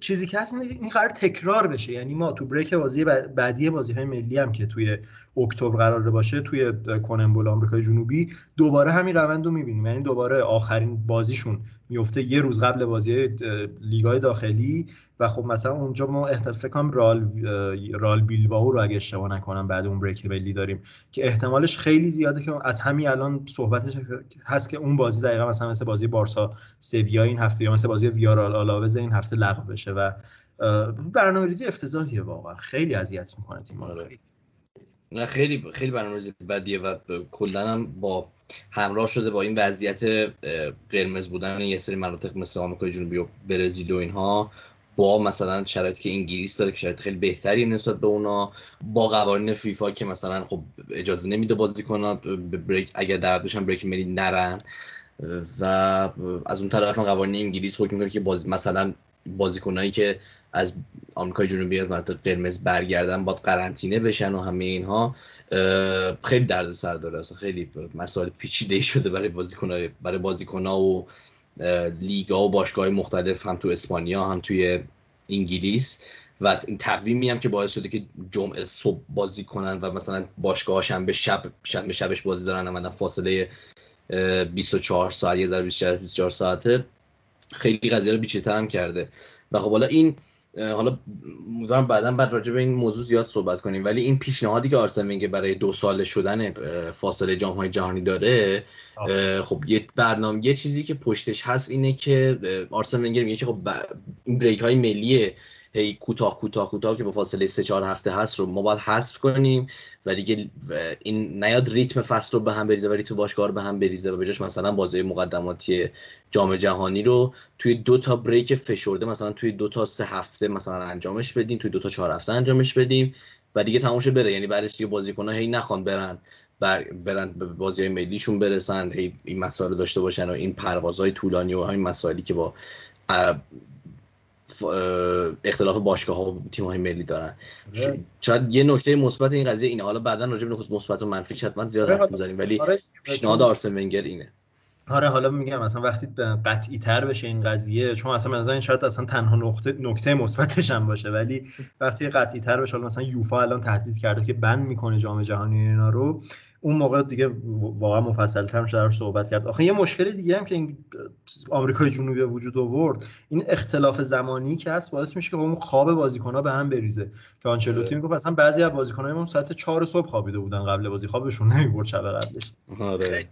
چیزی که هست این قرار تکرار بشه. یعنی ما تو بریک بازی بعدی بازی های ملی هم که توی اکتبر قرار باشه توی کننبول آمریکای جنوبی دوباره همین روند رو می‌بینیم. یعنی دوباره آخرین بازیشون میفته یه روز قبل بازی لیگای داخلی و خب مثلا اونجا ما فکر کنم رال رال بیلبائو رو اگه اشتباه نکنم بعد اون بریک ملی داریم که احتمالش خیلی زیاده که از همین الان صحبتش هست که اون بازی دقیقا مثلا مثل بازی بارسا سویا این هفته یا مثل بازی ویارال آلاوز این هفته لغو بشه و برنامه‌ریزی افتضاحیه واقعا خیلی اذیت می‌کنه تیم آره. نه خیلی خیلی برنامه‌ریزی بدیه و کلا هم با همراه شده با این وضعیت قرمز بودن یه سری مناطق مثل آمریکای جنوبی و برزیل و اینها با مثلا شرایطی که انگلیس داره که شرایط خیلی بهتری نسبت به اونا با قوانین فیفا که مثلا خب اجازه نمیده بازی کنن بریک اگر در بشن بریک ملی نرن. و از اون طرف قوانین انگلیس حکم می‌کنه که باز مثلا بازیکنایی که از آمریکای جنوبی از مناطق قرمز برگردن باید قرنطینه بشن و همه اینها. خیلی درد سر داره. اصلا خیلی مسائل پیچیده شده برای بازیکن‌ها برای بازیکن‌ها و لیگا و باشگاه مختلف هم تو اسپانیا هم توی انگلیس. و این تقویمی هم که باعث شده که جمعه صبح بازی کنن و مثلا باشگاه شنبه شب شنبه شبش بازی دارن و فاصله 24 ساعت یه ذره 24 ساعته. خیلی قضیه رو بیچیتر هم کرده. و خب حالا این حالا امیدوارم بعدا بعد راجع به این موضوع زیاد صحبت کنیم. ولی این پیشنهادی که آرسن ونگر برای دو ساله شدن فاصله جام های جهانی داره خب یه برنامه یه چیزی که پشتش هست اینه که آرسن ونگر میگه که خب این بریک های ملی هی کوتاه کوتاه کوتاه که با فاصله سه چهار هفته هست رو ما باید حذف کنیم و دیگه این نیاد ریتم فصل رو به هم بریزه و ریتم باشگاه رو به هم بریزه و بجاش مثلا بازی مقدماتی جام جهانی رو توی دو تا بریک فشرده مثلا توی دو تا سه هفته مثلا انجامش بدیم توی دو تا چهار هفته انجامش بدیم و دیگه تموم بره. یعنی بعدش دیگه بازیکن‌ها هی نخوان برن بر برن به بازی های ملیشون برسن هی این مسائل داشته باشن و این پروازهای طولانی و همین مسائلی که با اختلاف باشگاه ها و تیم های ملی دارن. آره. شاید یه نکته مثبت این قضیه اینه. حالا بعدا راجع به نکته مثبت و منفی حتما زیاد حرف می‌زنیم ولی آره، پیشنهاد آرسن ونگر اینه. آره حالا میگم مثلا وقتی قطعی تر بشه این قضیه چون اصلا من این شاید اصلا تنها نقطه نکته مثبتش هم باشه ولی وقتی قطعی تر بشه مثلا یوفا الان تهدید کرده که بند می‌کنه جام جهانی اینا رو اون موقع دیگه واقعا مفصل تر میشه صحبت کرد. آخه یه مشکل دیگه هم که این آمریکای جنوبی وجود آورد این اختلاف زمانی که هست باعث میشه که اون خواب بازیکن‌ها به هم بریزه. که آنچلوتی. می‌گفت مثلا بعضی از بازیکن‌ها ساعت 4 صبح خوابیده بودن قبل بازی. خوابشون نمی‌برد شب قبلش. آره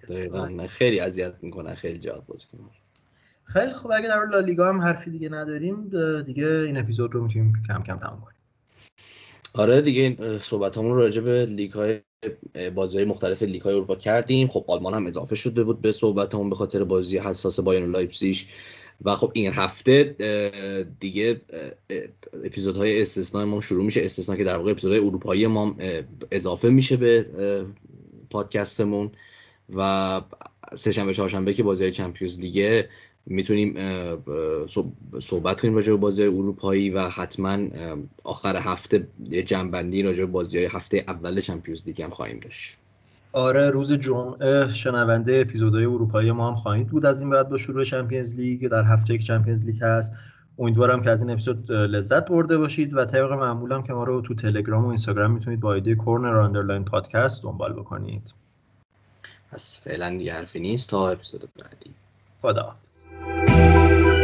خیلی اذیت می‌کنن خیلی جهات بازیکن‌ها خیلی خب اگه در لالیگا هم حرفی دیگه نداریم دیگه این اپیزود رو می‌تونیم کم کم تموم کنیم. آره دیگه صحبت همون راجع به لیگ های بازی مختلف لیگ های اروپا کردیم. خب آلمان هم اضافه شده بود به صحبتمون به خاطر بازی حساس بایرن لایپزیگ. و خب این هفته دیگه اپیزودهای استثنای ما شروع میشه. استثنا که در واقع اپیزودهای اروپایی ما اضافه میشه به پادکستمون. و سهشنبه چهارشنبه که بازی های چمپیونز لیگه می‌تونیم صحبت کنیم راجع به بازی اروپایی و حتما آخر هفته جنبندی راجع به بازی های هفته اول چمپیونز لیگ هم خواهیم داشت. آره روز جمعه شنونده اپیزودهای اروپایی ما هم خواهید بود از این بعد با شروع چمپیونز لیگ در هفته که چمپیونز لیگ هست. امیدوارم که از این اپیزود لذت برده باشید و طبق معمولم که ما رو تو تلگرام و اینستاگرام می‌تونید با ایده کورنر آندرلاین پادکست دنبال بکنید. پس فعلا دیگه حرفی نیست. تا اپیزود بعدی. خدا Deus.